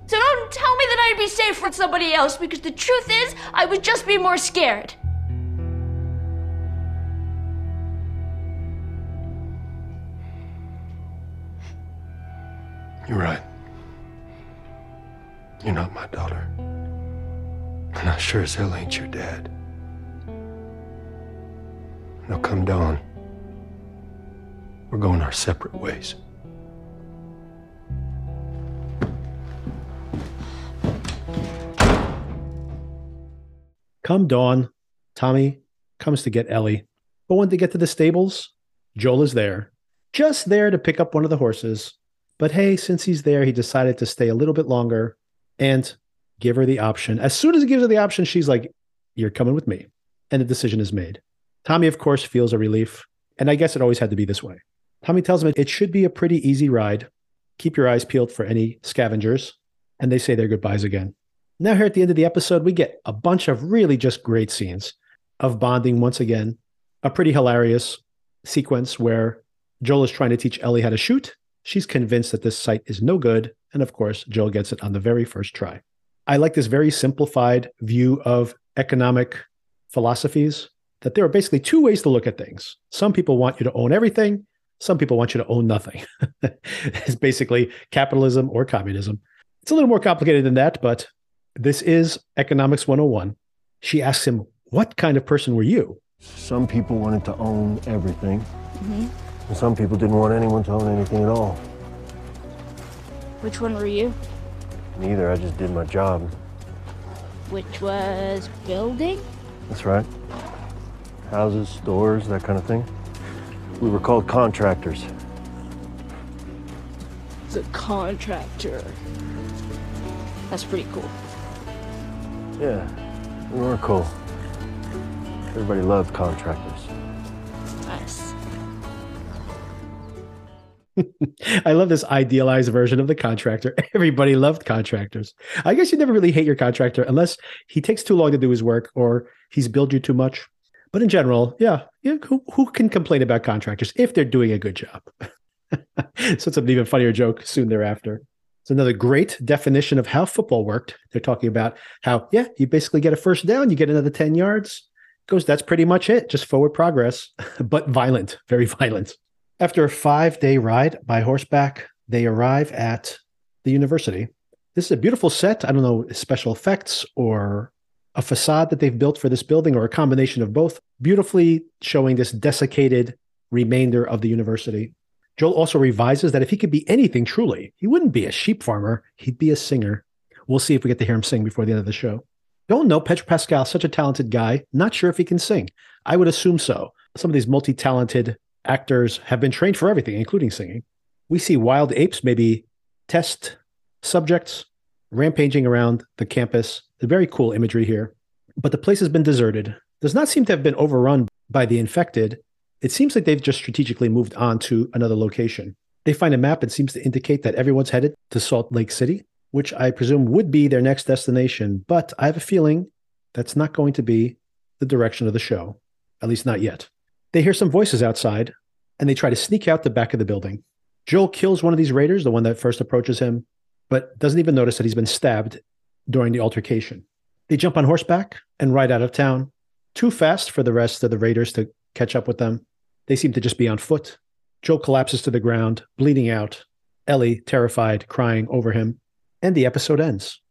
So don't tell me that I'd be safe with somebody else because the truth is, I would just be more scared. You're right. You're not my daughter. And I sure as hell ain't your dad. Now come dawn. We're going our separate ways. Come dawn, Tommy comes to get Ellie. But when they get to the stables, Joel is there, just there to pick up one of the horses. But hey, since he's there, he decided to stay a little bit longer and give her the option. As soon as he gives her the option, she's like, You're coming with me. And the decision is made. Tommy, of course, feels a relief. And I guess it always had to be this way. Tommy tells him it should be a pretty easy ride. Keep your eyes peeled for any scavengers. And they say their goodbyes again. Now, here at the end of the episode, we get a bunch of really just great scenes of bonding once again. A pretty hilarious sequence where Joel is trying to teach Ellie how to shoot. She's convinced that this sight is no good. And of course, Joel gets it on the very first try. I like this very simplified view of economic philosophies that there are basically two ways to look at things. Some people want you to own everything, some people want you to own nothing. it's basically capitalism or communism. It's a little more complicated than that, but this is Economics 101. She asks him, What kind of person were you? Some people wanted to own everything. Mm-hmm. And some people didn't want anyone to own anything at all. Which one were you? Neither, I just did my job. Which was building? That's right. Houses, stores, that kind of thing. We were called contractors. The contractor. That's pretty cool. Yeah, we were cool. Everybody loved contractors. Nice. I love this idealized version of the contractor. Everybody loved contractors. I guess you never really hate your contractor unless he takes too long to do his work or he's billed you too much. But in general, yeah, yeah who, who can complain about contractors if they're doing a good job? so it's an even funnier joke soon thereafter. It's another great definition of how football worked. They're talking about how, yeah, you basically get a first down, you get another 10 yards. Goes, that's pretty much it, just forward progress, but violent, very violent. After a five day ride by horseback, they arrive at the university. This is a beautiful set. I don't know, special effects or a facade that they've built for this building or a combination of both, beautifully showing this desiccated remainder of the university. Joel also revises that if he could be anything truly, he wouldn't be a sheep farmer, he'd be a singer. We'll see if we get to hear him sing before the end of the show. Don't know Pedro Pascal, such a talented guy. Not sure if he can sing. I would assume so. Some of these multi talented actors have been trained for everything, including singing. We see wild apes, maybe test subjects, rampaging around the campus. Very cool imagery here. But the place has been deserted. Does not seem to have been overrun by the infected. It seems like they've just strategically moved on to another location. They find a map and seems to indicate that everyone's headed to Salt Lake City, which I presume would be their next destination. But I have a feeling that's not going to be the direction of the show, at least not yet. They hear some voices outside and they try to sneak out the back of the building. Joel kills one of these raiders, the one that first approaches him, but doesn't even notice that he's been stabbed during the altercation. They jump on horseback and ride out of town, too fast for the rest of the raiders to catch up with them. They seem to just be on foot. Joe collapses to the ground, bleeding out. Ellie, terrified, crying over him. And the episode ends.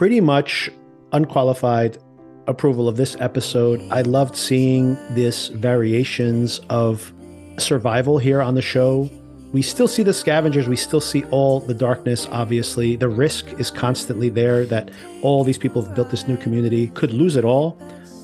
Pretty much unqualified approval of this episode. I loved seeing this variations of survival here on the show. We still see the scavengers, we still see all the darkness, obviously. The risk is constantly there that all these people have built this new community could lose it all.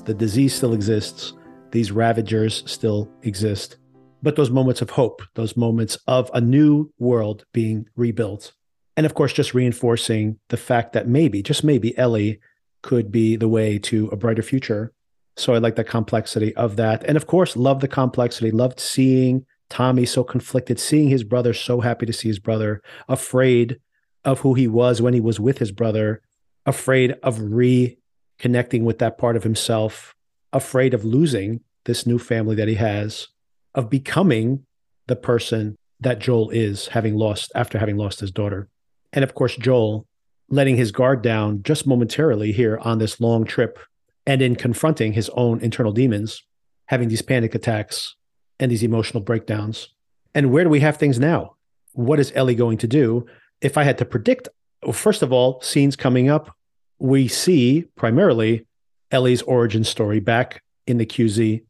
The disease still exists, these ravagers still exist. But those moments of hope, those moments of a new world being rebuilt. And of course, just reinforcing the fact that maybe, just maybe, Ellie could be the way to a brighter future. So I like the complexity of that. And of course, love the complexity, loved seeing Tommy so conflicted, seeing his brother so happy to see his brother, afraid of who he was when he was with his brother, afraid of reconnecting with that part of himself, afraid of losing this new family that he has, of becoming the person that Joel is, having lost after having lost his daughter. And of course, Joel letting his guard down just momentarily here on this long trip and in confronting his own internal demons, having these panic attacks and these emotional breakdowns. And where do we have things now? What is Ellie going to do? If I had to predict, well, first of all, scenes coming up, we see primarily Ellie's origin story back in the QZ,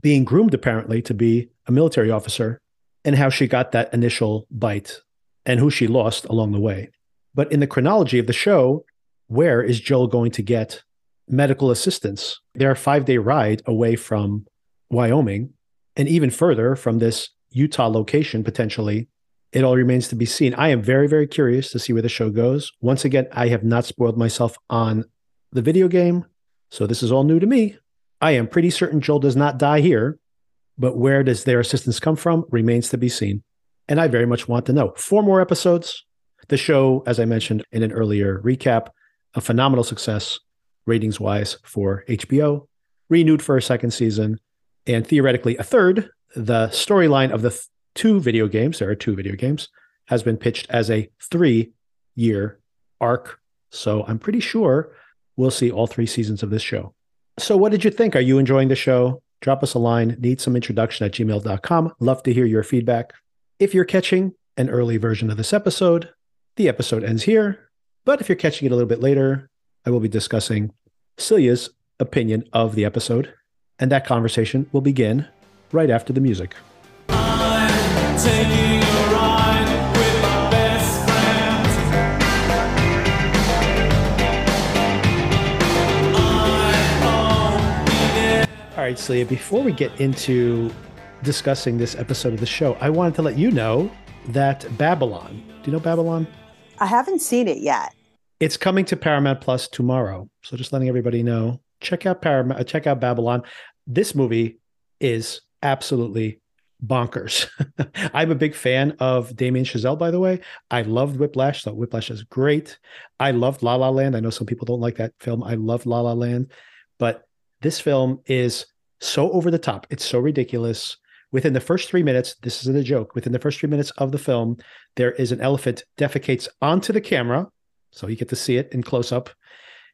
being groomed apparently to be a military officer, and how she got that initial bite and who she lost along the way. But in the chronology of the show, where is Joel going to get medical assistance? They're a five day ride away from Wyoming and even further from this Utah location potentially. It all remains to be seen. I am very, very curious to see where the show goes. Once again, I have not spoiled myself on the video game. So this is all new to me. I am pretty certain Joel does not die here, but where does their assistance come from remains to be seen. And I very much want to know. Four more episodes. The show, as I mentioned in an earlier recap, a phenomenal success ratings wise for HBO, renewed for a second season, and theoretically a third. The storyline of the th- two video games, there are two video games, has been pitched as a three year arc. So I'm pretty sure we'll see all three seasons of this show. So, what did you think? Are you enjoying the show? Drop us a line, need some introduction at gmail.com. Love to hear your feedback. If you're catching an early version of this episode, the episode ends here. But if you're catching it a little bit later, I will be discussing Celia's opinion of the episode. And that conversation will begin right after the music. All right, Celia, before we get into discussing this episode of the show, I wanted to let you know that Babylon, do you know Babylon? I haven't seen it yet. It's coming to Paramount Plus tomorrow. So just letting everybody know check out Paramount, uh, check out Babylon. This movie is absolutely bonkers. I'm a big fan of Damien Chazelle, by the way. I loved Whiplash, thought Whiplash is great. I loved La La Land. I know some people don't like that film. I loved La La Land, but this film is so over the top. It's so ridiculous. Within the first three minutes, this isn't a joke. Within the first three minutes of the film, there is an elephant defecates onto the camera, so you get to see it in close up,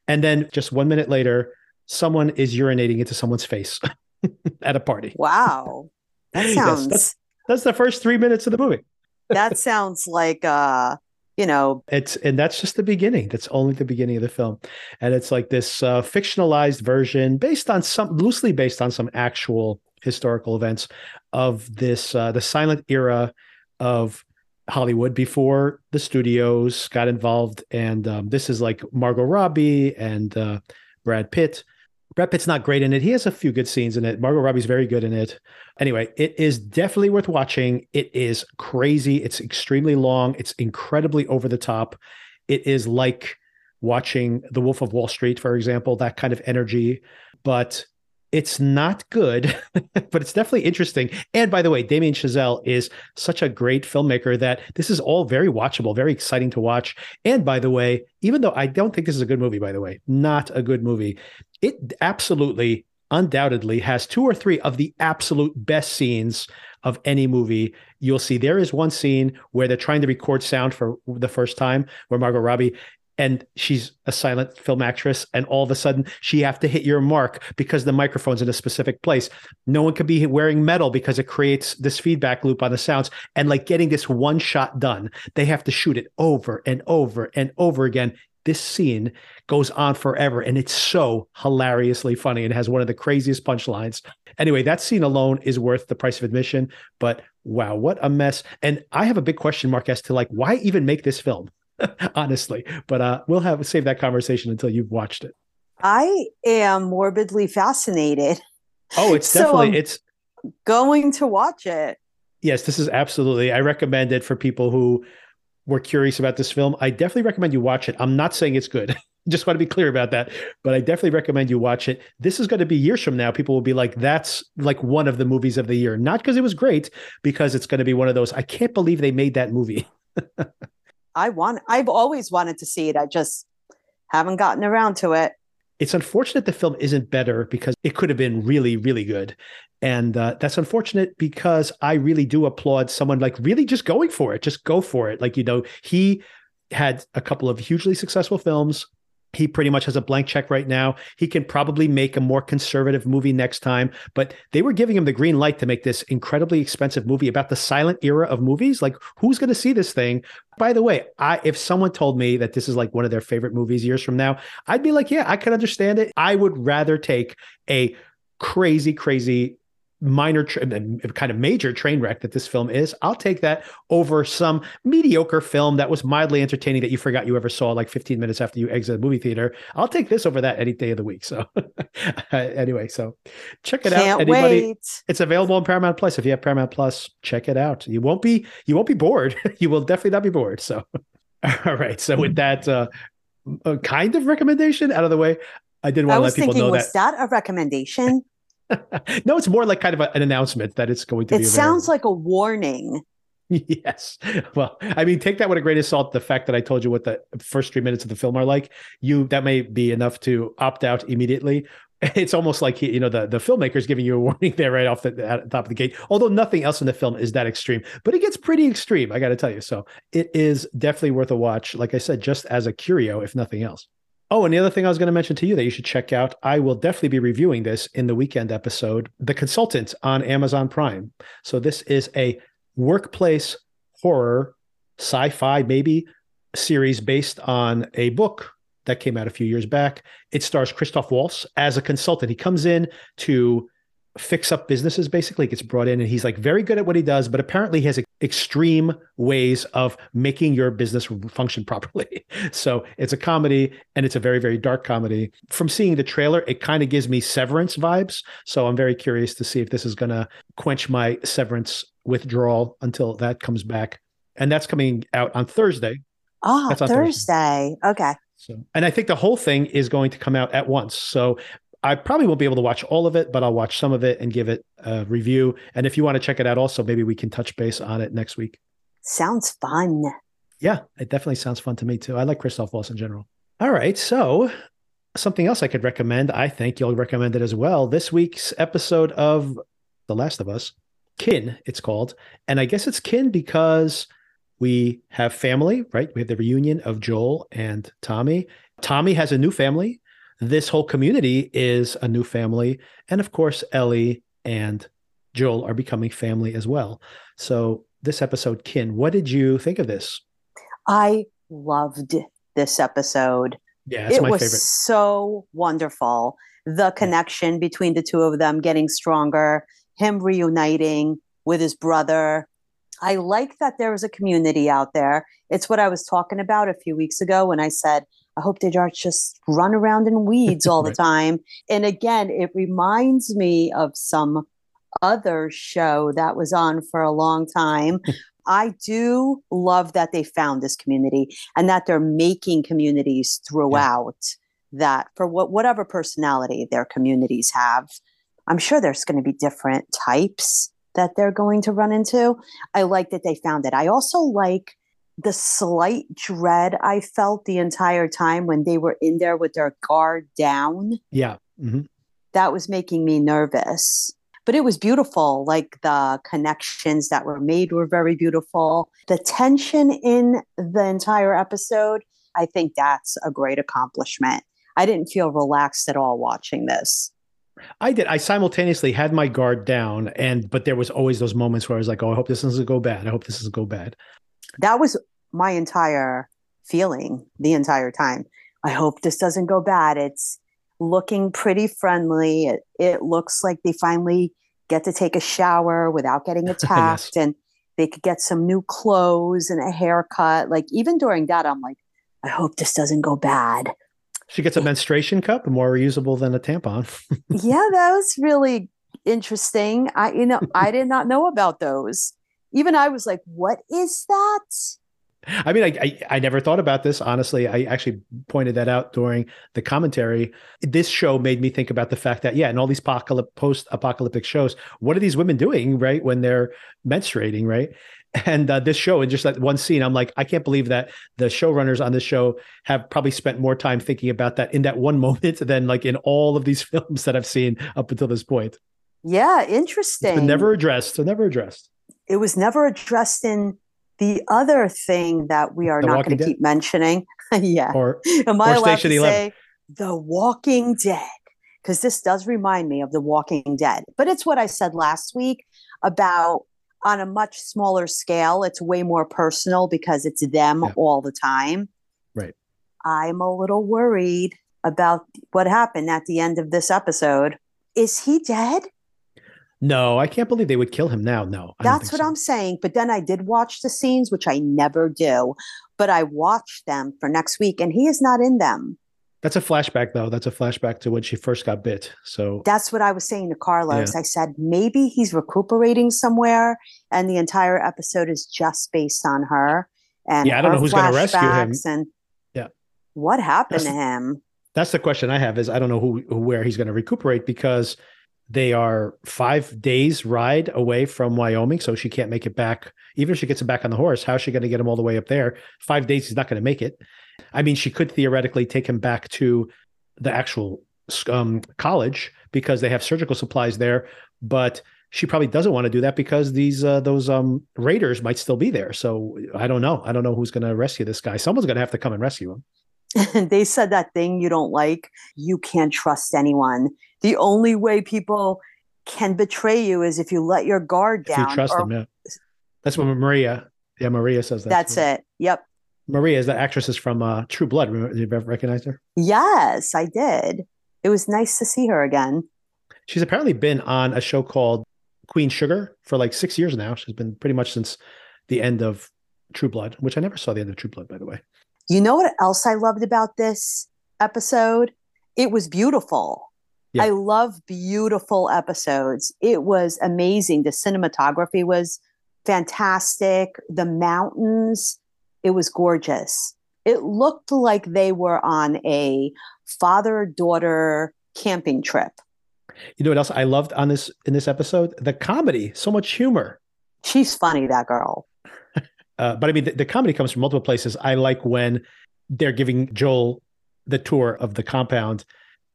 and then just one minute later, someone is urinating into someone's face at a party. Wow. That sounds that's, that's the first three minutes of the movie. that sounds like uh you know It's and that's just the beginning. That's only the beginning of the film, and it's like this uh, fictionalized version based on some loosely based on some actual historical events of this uh, the silent era of Hollywood before the studios got involved. And um, this is like Margot Robbie and uh, Brad Pitt. Brad Pitt's not great in it. He has a few good scenes in it. Margot Robbie's very good in it. Anyway, it is definitely worth watching. It is crazy. It's extremely long. It's incredibly over the top. It is like watching The Wolf of Wall Street, for example, that kind of energy. But it's not good, but it's definitely interesting. And by the way, Damien Chazelle is such a great filmmaker that this is all very watchable, very exciting to watch. And by the way, even though I don't think this is a good movie, by the way, not a good movie, it absolutely, undoubtedly has two or three of the absolute best scenes of any movie you'll see. There is one scene where they're trying to record sound for the first time, where Margot Robbie and she's a silent film actress and all of a sudden she have to hit your mark because the microphone's in a specific place. No one could be wearing metal because it creates this feedback loop on the sounds and like getting this one shot done they have to shoot it over and over and over again. This scene goes on forever and it's so hilariously funny and has one of the craziest punchlines. Anyway that scene alone is worth the price of admission but wow what a mess. And i have a big question mark as to like why even make this film honestly. But uh, we'll have save that conversation until you've watched it. I am morbidly fascinated Oh, it's So, definitely um, it's going to watch it. yes, this is absolutely. I recommend it for people who were curious about this film. I definitely recommend you watch it. I'm not saying it's good. Just want to be clear about that, but I definitely recommend you watch it. This is going to be years from now. People will be like, "That's like one of the movies of the year," not because it was great, because it's going to be one of those. I can't believe they made that movie. I want I've always wanted to see it. I just haven't gotten around to it. it's unfortunate the film isn't better because it could have been really really good and uh, that's unfortunate because i really do applaud someone like really just going for it just go for it like you know he had a couple of hugely successful films he pretty much has a blank check right now. He can probably make a more conservative movie next time, but they were giving him the green light to make this incredibly expensive movie about the silent era of movies. Like, who's going to see this thing? By the way, I if someone told me that this is like one of their favorite movies years from now, I'd be like, yeah, I can understand it. I would rather take a crazy, crazy minor tra- kind of major train wreck that this film is i'll take that over some mediocre film that was mildly entertaining that you forgot you ever saw like 15 minutes after you exit a movie theater. I'll take this over that any day of the week so anyway so check it out Can't anybody. wait. it's available on paramount plus. If you have paramount plus check it out. You won't be you won't be bored. You will definitely not be bored so. All right so with that uh, uh kind of recommendation out of the way i didn't I want to let was people know was that that a recommendation? no, it's more like kind of a- an announcement that it's going to It be. It sounds like a warning. yes. Well, I mean, take that with a grain of salt. The fact that I told you what the first three minutes of the film are like, you that may be enough to opt out immediately. It's almost like you know the the filmmaker's giving you a warning there right off the the top of the gate. Although nothing else in the film is that extreme, but it gets pretty extreme. I got to tell you. So it is definitely worth a watch. Like I said, just as a curio, if nothing else. Oh, and the other thing I was going to mention to you that you should check out, I will definitely be reviewing this in the weekend episode, The Consultant on Amazon Prime. So this is a workplace horror, sci-fi maybe series based on a book that came out a few years back. It stars Christoph Waltz as a consultant. He comes in to fix up businesses basically gets brought in and he's like very good at what he does but apparently he has extreme ways of making your business function properly so it's a comedy and it's a very very dark comedy from seeing the trailer it kind of gives me severance vibes so i'm very curious to see if this is going to quench my severance withdrawal until that comes back and that's coming out on thursday Ah, on Thursday. Thursday. Okay. so, and I think the whole thing is going to come out at once. So I probably won't be able to watch all of it, but I'll watch some of it and give it a review. And if you want to check it out, also maybe we can touch base on it next week. Sounds fun. Yeah, it definitely sounds fun to me too. I like Christoph Waltz in general. All right, so something else I could recommend. I think you'll recommend it as well. This week's episode of The Last of Us, Kin, it's called, and I guess it's Kin because we have family, right? We have the reunion of Joel and Tommy. Tommy has a new family. This whole community is a new family, and of course, Ellie and Joel are becoming family as well. So this episode, Kin, what did you think of this? I loved this episode. Yeah, it's it my was favorite. so wonderful. The connection between the two of them getting stronger, him reuniting with his brother. I like that there is a community out there. It's what I was talking about a few weeks ago when I said, I hope they don't just run around in weeds all the time. And again, it reminds me of some other show that was on for a long time. I do love that they found this community and that they're making communities throughout that for what whatever personality their communities have. I'm sure there's going to be different types that they're going to run into. I like that they found it. I also like the slight dread I felt the entire time when they were in there with their guard down Yeah. hmm that was making me nervous. But it was beautiful. Like the connections that were made were very beautiful. The tension in the entire episode, I think that's a great accomplishment. I didn't feel relaxed at all watching this. I did. I simultaneously had my guard down, and but there was always those moments where I was like, "Oh, I hope this doesn't go bad. I hope this doesn't go bad." That was my entire feeling the entire time. I hope this doesn't go bad. It's looking pretty friendly. It, it looks like they finally get to take a shower without getting attacked and they could get some new clothes and a haircut. Like even during that, I'm like, I hope this doesn't go bad. She gets a menstruation cup, more reusable than a tampon. yeah, that was really interesting. I you know, I did not know about those. Even I was like, what is that? I mean, I, I I never thought about this honestly. I actually pointed that out during the commentary. This show made me think about the fact that yeah, in all these apocalyptic post-apocalyptic shows, what are these women doing right when they're menstruating, right? And uh, this show, and just that one scene, I'm like, I can't believe that the showrunners on this show have probably spent more time thinking about that in that one moment than like in all of these films that I've seen up until this point. Yeah, interesting. never addressed. Never addressed. It was never addressed in the other thing that we are The not going to keep mentioning. yeah. Or Am I or allowed Station to 11. say The Walking Dead? Because this does remind me of The Walking Dead. But it's what I said last week about on a much smaller scale, it's way more personal because it's them Yeah. all the time. Right. I'm a little worried about what happened at the end of this episode. Is he dead? No, I can't believe they would kill him now. No, That's what so. I'm saying. But then I did watch the scenes, which I never do, but I watched them for next week and he is not in them. That's a flashback, though. That's a flashback to when she first got bit. So That's what I was saying to Carlos. I said, maybe he's recuperating somewhere and the entire episode is just based on her. And Yeah, I don't know who's gonna rescue him. And Yeah. what happened That's- to him? that's the question I have: is I don't know who, who where he's going to recuperate because they are five days ride away from Wyoming, so she can't make it back. Even if she gets it back on the horse, how's she going to get him all the way up there? Five days, he's not going to make it. I mean, she could theoretically take him back to the actual um, college because they have surgical supplies there, but she probably doesn't want to do that because these uh, those um, raiders might still be there. So I don't know. I don't know who's going to rescue this guy. Someone's going to have to come and rescue him. they said that thing you don't like. You can't trust anyone. The only way people can betray you is if you let your guard If down. you trust or- them, yeah. That's what Maria. Yeah, Maria says that. That's it. Yep. Maria is the actress is from uh, True Blood. Remember, you ever recognize her? Yes, I did. It was nice to see her again. She's apparently been on a show called Queen Sugar for like six years now. She's been pretty much since the end of True Blood, which I never saw the end of True Blood, by the way. You know what else I loved about this episode? It was beautiful. Yeah. I love beautiful episodes. It was amazing. The cinematography was fantastic. The mountains, it was gorgeous. It looked like they were on a father daughter camping trip. You know what else I loved on this in this episode? The comedy, so much humor. She's funny, that girl. Uh, but I mean, the, the comedy comes from multiple places. I like when they're giving Joel the tour of the compound,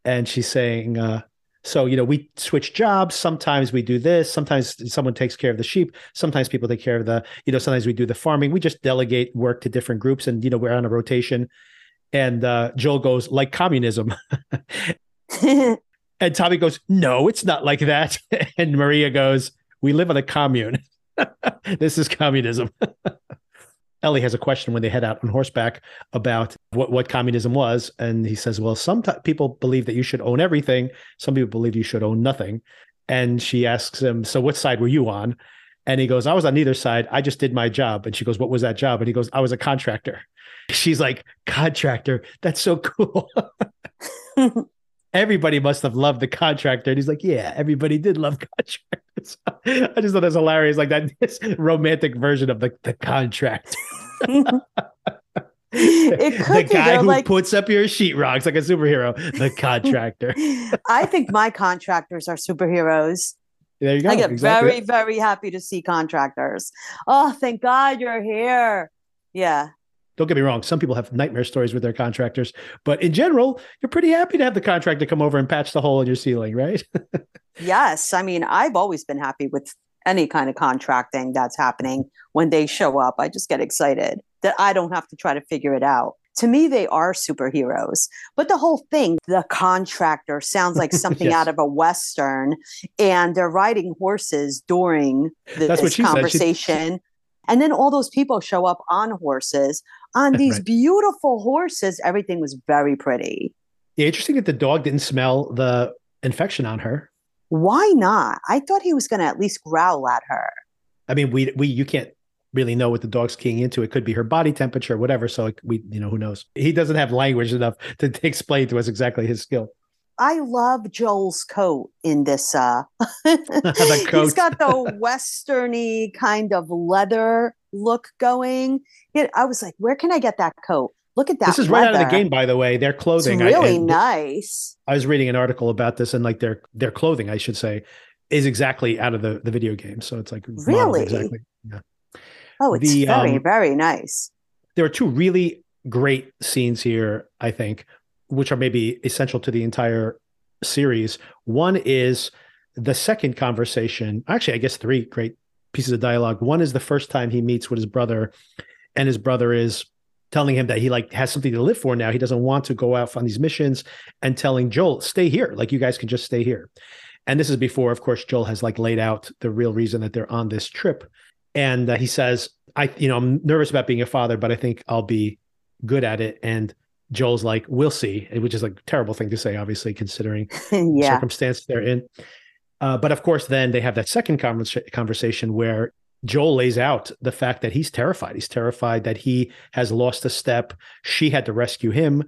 and she's saying, uh, "So you know, we switch jobs. Sometimes we do this. Sometimes someone takes care of the sheep. Sometimes people take care of the, you know, sometimes we do the farming. We just delegate work to different groups, and you know, we're on a rotation." And uh, Joel goes, "Like communism." And Tommy goes, No, it's not like that. And Maria goes, We live on a commune. this is communism. Ellie has a question when they head out on horseback about what, what communism was. And he says, Well, some t- people believe that you should own everything. Some people believe you should own nothing. And she asks him, So what side were you on? And he goes, I was on neither side. I just did my job. And she goes, What was that job? And he goes, I was a contractor. She's like, Contractor. That's so cool. everybody must have loved the contractor. And he's like, yeah, everybody did love contractors. I just thought that's hilarious. Like that this romantic version of the, the contract. it could the be, guy though, who like- puts up your sheetrocks like a superhero, the contractor. I think my contractors are superheroes. There you go. I get Exactly. very, very happy to see contractors. Oh, thank God you're here. Yeah. Don't get me wrong. Some people have nightmare stories with their contractors, but in general, you're pretty happy to have the contractor come over and patch the hole in your ceiling, right? Yes. I mean, I've always been happy with any kind of contracting that's happening when they show up. I just get excited that I don't have to try to figure it out. To me, they are superheroes. But the whole thing, the contractor sounds like something Yes. out of a Western, and they're riding horses during the, this said. She- conversation. And then all those people show up on horses, on these Right. beautiful horses. Everything was very pretty. yeah, interesting that the dog didn't smell the infection on her. Why not? I thought he was going to at least growl at her. I mean, we we you can't really know what the dog's keying into. It could be her body temperature, whatever. So we, you know, who knows? He doesn't have language enough to explain to us exactly his skill. I love Joel's coat in this. Uh, The He's got the westerny kind of leather look going. It, I was like, where can I get that coat? Look at that. this is right out of the game, by the way. Their clothing. I- really and nice. I was reading an article about this, and like their their clothing, I should say, is exactly out of the the video game. So it's like Really? exactly. Yeah. Oh, it's The, very, um, very nice. there are two really great scenes here, I think, which are maybe essential to the entire series. One is the second conversation. Actually, I guess three great pieces of dialogue. One is the first time he meets with his brother, and his brother is telling him that he like has something to live for now. He doesn't want to go out on these missions and telling Joel, stay here. Like you guys can just stay here. And this is before, of course, Joel has like laid out the real reason that they're on this trip. And uh, he says, I, you know, I'm nervous about being a father, but I think I'll be good at it. And Joel's like, we'll see, which is like a terrible thing to say, obviously, considering the circumstance they're in. Uh, but of course, then they have that second conversa- conversation where Joel lays out the fact that he's terrified. He's terrified that he has lost a step. She had to rescue him.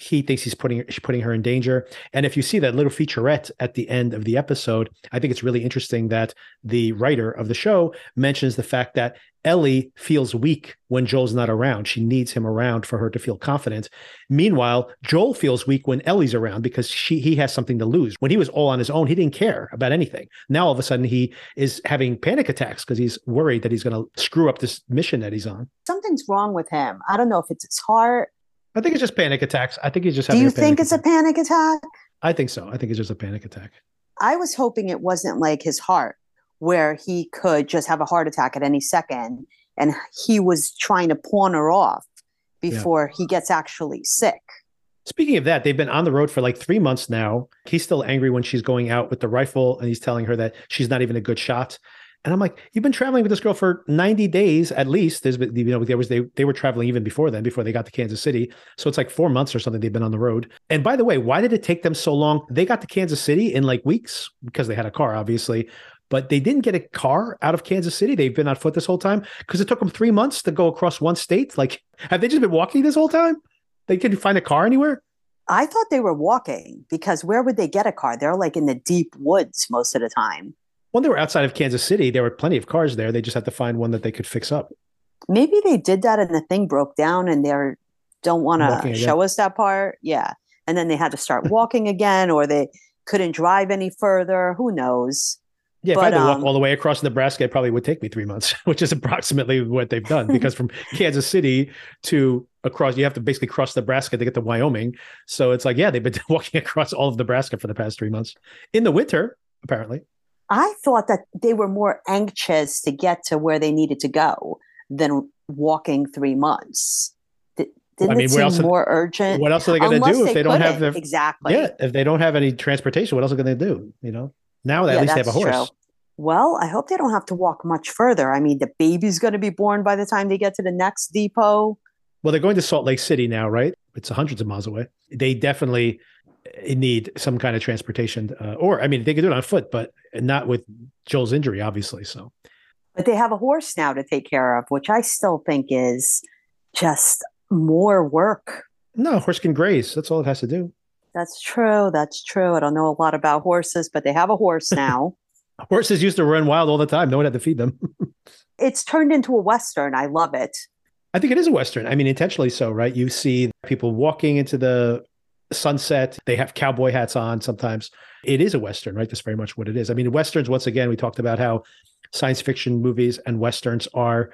He thinks he's putting she's putting her in danger. And if you see that little featurette at the end of the episode, I think it's really interesting that the writer of the show mentions the fact that Ellie feels weak when Joel's not around. She needs him around for her to feel confident. Meanwhile, Joel feels weak when Ellie's around because she he has something to lose. When he was all on his own, he didn't care about anything. Now all of a sudden he is having panic attacks because he's worried that he's going to screw up this mission that he's on. Something's wrong with him. I don't know if it's his heart. I think it's just panic attacks. I think he's just Do you a panic think it's a panic attack? I think so. I think it's just a panic attack. I was hoping it wasn't like his heart, where he could just have a heart attack at any second and he was trying to pawn her off before he gets actually sick. Speaking of that, they've been on the road for like three months now. He's still angry when she's going out with the rifle and he's telling her that she's not even a good shot. And I'm like, you've been traveling with this girl for 90 days at least. There's been, you know, there was they they were traveling even before then, before they got to Kansas City. So it's like four months or something they've been on the road. And by the way, why did it take them so long? They got to Kansas City in like weeks because they had a car, obviously. But they didn't get a car out of Kansas City. They've been on foot this whole time because it took them three months to go across one state. Like, have they just been walking this whole time? They couldn't find a car anywhere. I thought they were walking because where would they get a car? They're like in the deep woods most of the time. When they were outside of Kansas City, there were plenty of cars there. They just had to find one that they could fix up. Maybe they did that and the thing broke down and they don't want to show us that part. Yeah. and then they had to start walking again, or they couldn't drive any further. Who knows? Yeah, if I But, had to walk um, all the way across Nebraska, it probably would take me three months, which is approximately what they've done. Because from Kansas City to across, you have to basically cross Nebraska to get to Wyoming. So it's like, yeah, they've been walking across all of Nebraska for the past three months in the winter, apparently. I thought that they were more anxious to get to where they needed to go than walking three months. Di- Didn't mean, it seem else more urgent? What else are they going to do if they don't have exactly? yeah? If they don't have any transportation, what else are they going to do? You know, now at Yeah, least they have a horse. true. Well, I hope they don't have to walk much further. I mean, the baby's going to be born by the time they get to the next depot. Well, they're going to Salt Lake City now, right? It's hundreds of miles away. They definitely need some kind of transportation, uh, or I mean, they could do it on foot, but not with Joel's injury, obviously. So But they have a horse now to take care of, which I still think is just more work. no, a horse can graze. That's all it has to do. That's true. That's true. I don't know a lot about horses, but they have a horse now. Horses used to run wild all the time. No one had to feed them. it's turned into a Western. I love it. I think it is a Western. I mean, intentionally so, right? You see people walking into the sunset. They have cowboy hats on sometimes. It is a Western, right? That's very much what it is. I mean, Westerns, once again, we talked about how science fiction movies and Westerns are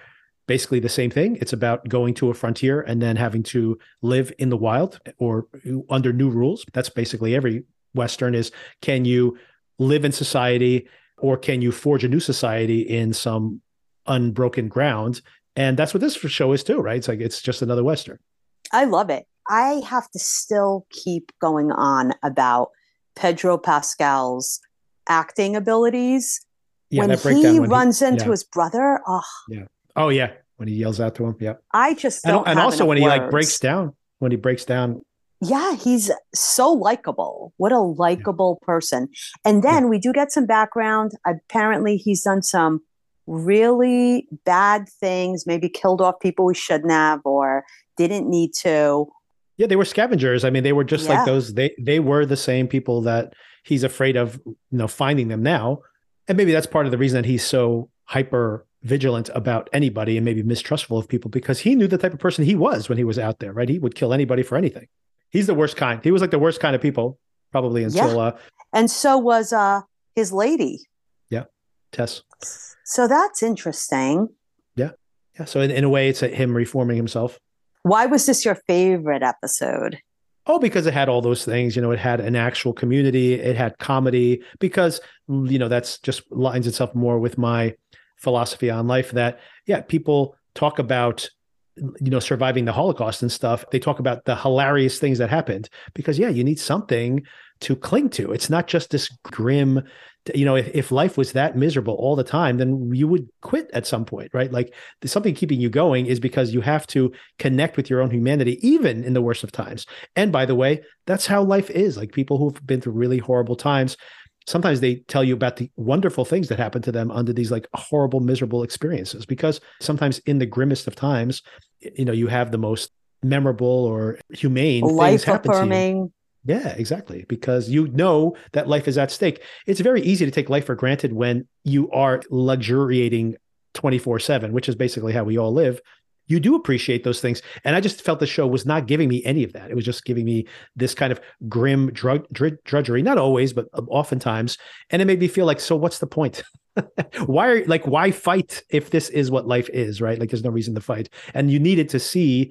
basically the same thing. It's about going to a frontier and then having to live in the wild or under new rules. That's basically every Western is can you live in society or can you forge a new society in some unbroken ground? And that's what this show is too, right? It's like it's just another Western. I love it. I have to still keep going on about Pedro Pascal's acting abilities. Yeah, when he when runs into yeah. his brother, oh, Yeah. Oh yeah, when he yells out to him. Yeah, I just and, and also when he like breaks down, when he breaks down. Yeah, he's so likable. What a likable person. And then we do get some background. Apparently, he's done some really bad things, maybe killed off people we shouldn't have or didn't need to. Yeah, they were scavengers. I mean, they were just Yeah. like those. They they were the same people that he's afraid of, you know, finding them now. And maybe that's part of the reason that he's so hyper vigilant about anybody and maybe mistrustful of people because he knew the type of person he was when he was out there, right? He would kill anybody for anything. He's the worst kind. He was like the worst kind of people, probably until uh And so was uh, his lady. Yeah. Tess. So that's interesting. Yeah. Yeah. So in, in a way, it's him reforming himself. Why was this your favorite episode? Oh, because it had all those things. You know, it had an actual community, it had comedy, because, you know, that's just lines itself more with my philosophy on life that, yeah, people talk about, you know, surviving the Holocaust and stuff. They talk about the hilarious things that happened because, yeah, you need something to cling to. It's not just this grim, you know, if, if life was that miserable all the time, then you would quit at some point, right? Like something keeping you going is because you have to connect with your own humanity, even in the worst of times. And by the way, that's how life is. Like people who've been through really horrible times, sometimes they tell you about the wonderful things that happen to them under these like horrible, miserable experiences. Because sometimes in the grimmest of times, you know, you have the most memorable or humane things Life happen to you. affirming. Yeah, exactly. Because you know that life is at stake. It's very easy to take life for granted when you are luxuriating 24 7, which is basically how we all live. You do appreciate those things. And I just felt the show was not giving me any of that. It was just giving me this kind of grim drug, drud- drudgery, not always, but um, oftentimes. And it made me feel like, so what's the point? why are like why fight if this is what life is right like there's no reason to fight and you needed to see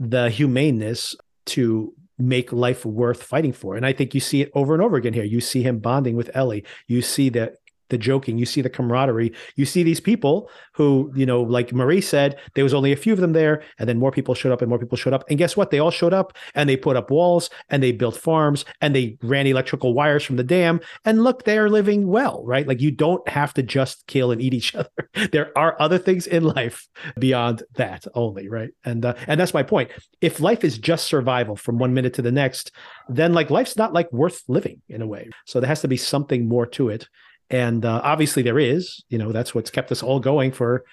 the humaneness to make life worth fighting for. And I think you see it over and over again here. You see him bonding with Ellie. You see the the joking, you see the camaraderie, you see these people who, you know, like Maria said, there was only a few of them there, and then more people showed up and more people showed up. And guess what? They all showed up and they put up walls and they built farms and they ran electrical wires from the dam. And look, they are living well, right? Like you don't have to just kill and eat each other. there are other things in life beyond that only, right? And uh, and that's my point. If life is just survival from one minute to the next, then like life's not like worth living in a way. So there has to be something more to it. And uh, obviously there is, you know, that's what's kept us all going for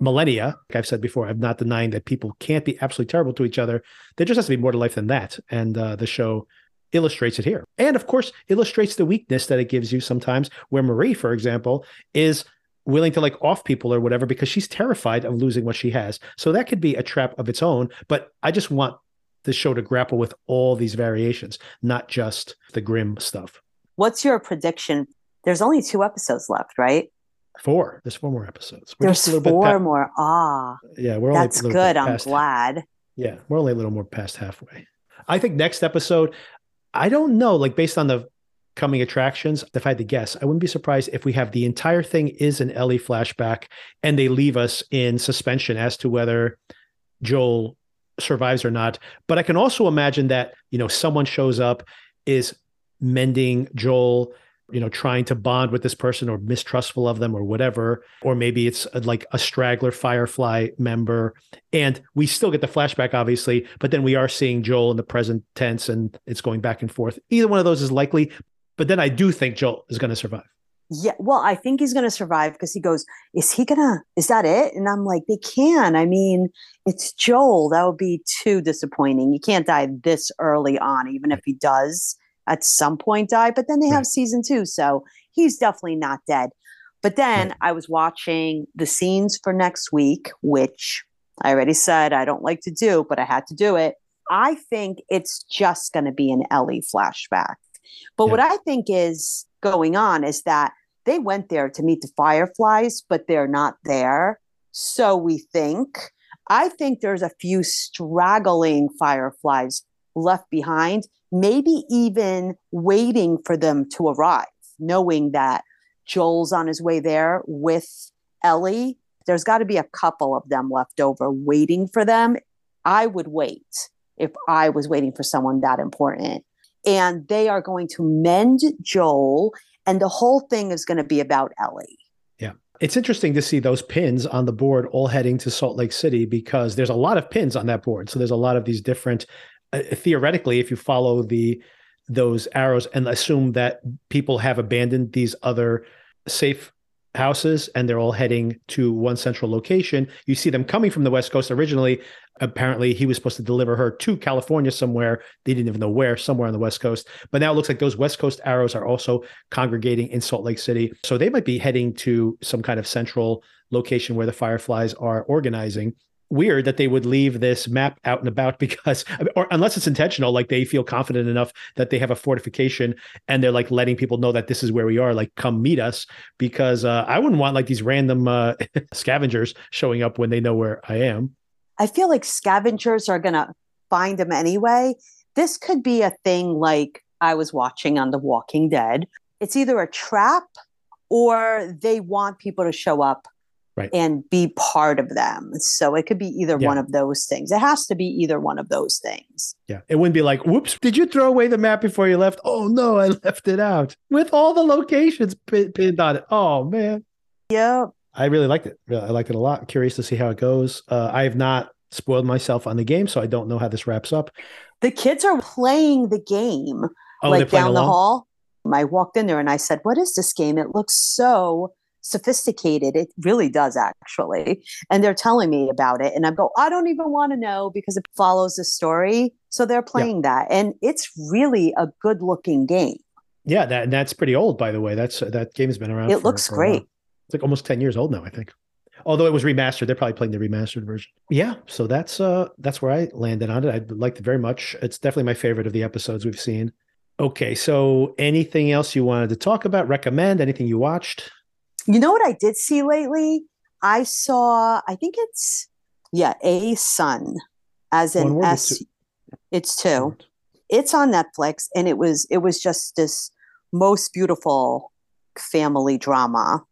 millennia. Like I've said before, I'm not denying that people can't be absolutely terrible to each other. There just has to be more to life than that. And uh, the show illustrates it here. And of course, illustrates the weakness that it gives you sometimes, where Maria, for example, is willing to like off people or whatever because she's terrified of losing what she has. So that could be a trap of its own. But I just want the show to grapple with all these variations, not just the grim stuff. What's your prediction? There's only two episodes left, right? Four. There's four more episodes. We're There's a little bit four more. Ah, yeah, we're only that's good. I'm glad. Yeah, we're only a little more past halfway. I think next episode, I don't know, like based on the coming attractions, if I had to guess, I wouldn't be surprised if we have the entire thing is an Ellie flashback and they leave us in suspension as to whether Joel survives or not. But I can also imagine that, you know, someone shows up, is mending Joel, you know, trying to bond with this person or mistrustful of them or whatever. Or maybe it's uh, like a straggler Firefly member. And we still get the flashback, obviously, but then we are seeing Joel in the present tense and it's going back and forth. Either one of those is likely. But then I do think Joel is going to survive. Yeah, well, I think he's going to survive because he goes, Is he to, is that it? And I'm like, They can. I mean, it's Joel. That would be too disappointing. You can't die this early on, even if he does at some point die. But then they have season two. So he's definitely not dead. But then. I was watching the scenes for next week, which I already said I don't like to do, but I had to do it. I think it's just going to be an Ellie flashback. But what I think is going on is that they went there to meet the fireflies, but they're not there. So we think. I think there's a few straggling fireflies left behind, maybe even waiting for them to arrive, knowing that Joel's on his way there with Ellie. There's got to be a couple of them left over waiting for them. I would wait if I was waiting for someone that important. And they are going to mend Joel, and the whole thing is going to be about Ellie. Yeah. It's interesting to see those pins on the board all heading to Salt Lake City because there's a lot of pins on that board. So there's a lot of these different Uh, theoretically if you follow the those arrows and assume that people have abandoned these other safe houses and they're all heading to one central location. You see them coming from the West Coast originally. Apparently, he was supposed to deliver her to California somewhere. They didn't even know where, somewhere on the West Coast. But now it looks like those West Coast arrows are also congregating in Salt Lake City. So they might be heading to some kind of central location where the Fireflies are organizing. Weird that they would leave this map out and about because, or unless it's intentional, like they feel confident enough that they have a fortification and they're like letting people know that this is where we are, like come meet us. Because uh, I wouldn't want like these random uh, scavengers showing up when they know where I am. I feel like scavengers are to find them anyway. This could be a thing like I was watching on The Walking Dead. It's either a trap or they want people to show up Right. and be part of them. So it could be either Yeah. one of those things. It has to be either one of those things. Yeah. It wouldn't be like, whoops, did you throw away the map before you left? Oh, no, I left it out with all the locations pin- pinned on it. Oh, man. Yeah. I really liked it. I liked it a lot. Curious to see how it goes. Uh, I have not spoiled myself on the game, so I don't know how this wraps up. The kids are playing the game Oh, they're like playing down the hall. I walked in there and I said, What is this game? It looks so sophisticated. It really does, actually. And they're telling me about it. And I go, I don't even want to know because it follows the story. So they're playing that. And it's really a good looking game. Yeah, that and that's pretty old, by the way. That's that game has been around. It for- looks for great. It's like almost ten years old now, I think. Although it was remastered, they're probably playing the remastered version. Yeah, so that's uh that's where I landed on it. I liked it very much. It's definitely my favorite of the episodes we've seen. Okay, so anything else you wanted to talk about? Recommend anything you watched? You know what I did see lately? I saw, I think it's, yeah, A Sun, as One in or S. two? It's two. it's on Netflix and it was it was just this most beautiful family drama.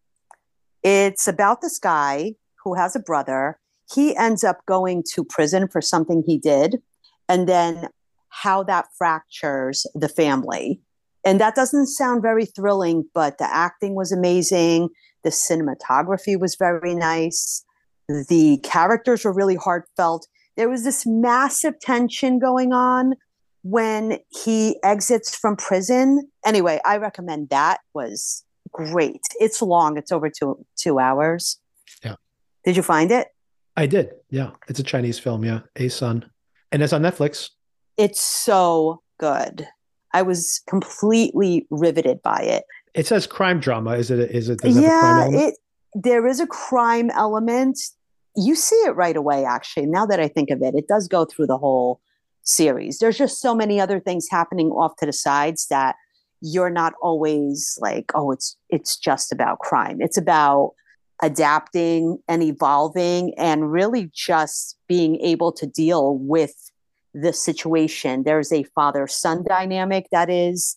It's about this guy who has a brother. He ends up going to prison for something he did and then how that fractures the family. And that doesn't sound very thrilling, but the acting was amazing. The cinematography was very nice. The characters were really heartfelt. There was this massive tension going on when he exits from prison. Anyway, I recommend that was great. It's long. It's over two two hours. Yeah. Did you find it? I did. Yeah, it's a Chinese film. Yeah, A Sun, and it's on Netflix. It's so good. I was completely riveted by it. It says crime drama. Is it? Is it? Does a crime yeah, it there is a crime element. You see it right away, actually. Now that I think of it, it does go through the whole series. There's just so many other things happening off to the sides that you're not always like, oh, it's it's just about crime. It's about adapting and evolving and really just being able to deal with the situation. There's a father son dynamic that is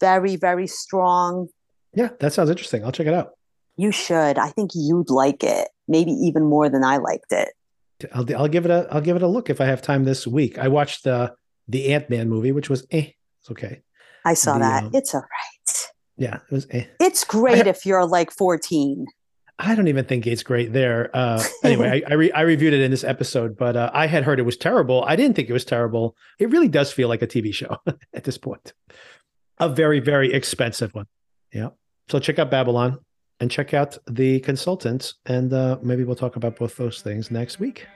very, very strong. Yeah, that sounds interesting. I'll check it out. You should. I think you'd like it, maybe even more than I liked it. I'll, I'll give it a I'll give it a look if I have time this week. I watched the the Ant Man movie, which was eh, it's okay. I saw The, that. um, it's all right. Yeah, it was eh. It's great if you're like 14. I don't even think it's great there. Uh, anyway, I I, re- I reviewed it in this episode, but uh, I had heard it was terrible. I didn't think it was terrible. It really does feel like a TV show at this point. A very very expensive one. Yeah. So check out Babylon and check out the consultants, and uh, maybe we'll talk about both those things next week.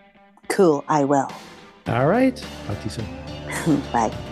Cool, I will. All right. Talk to you soon. Bye.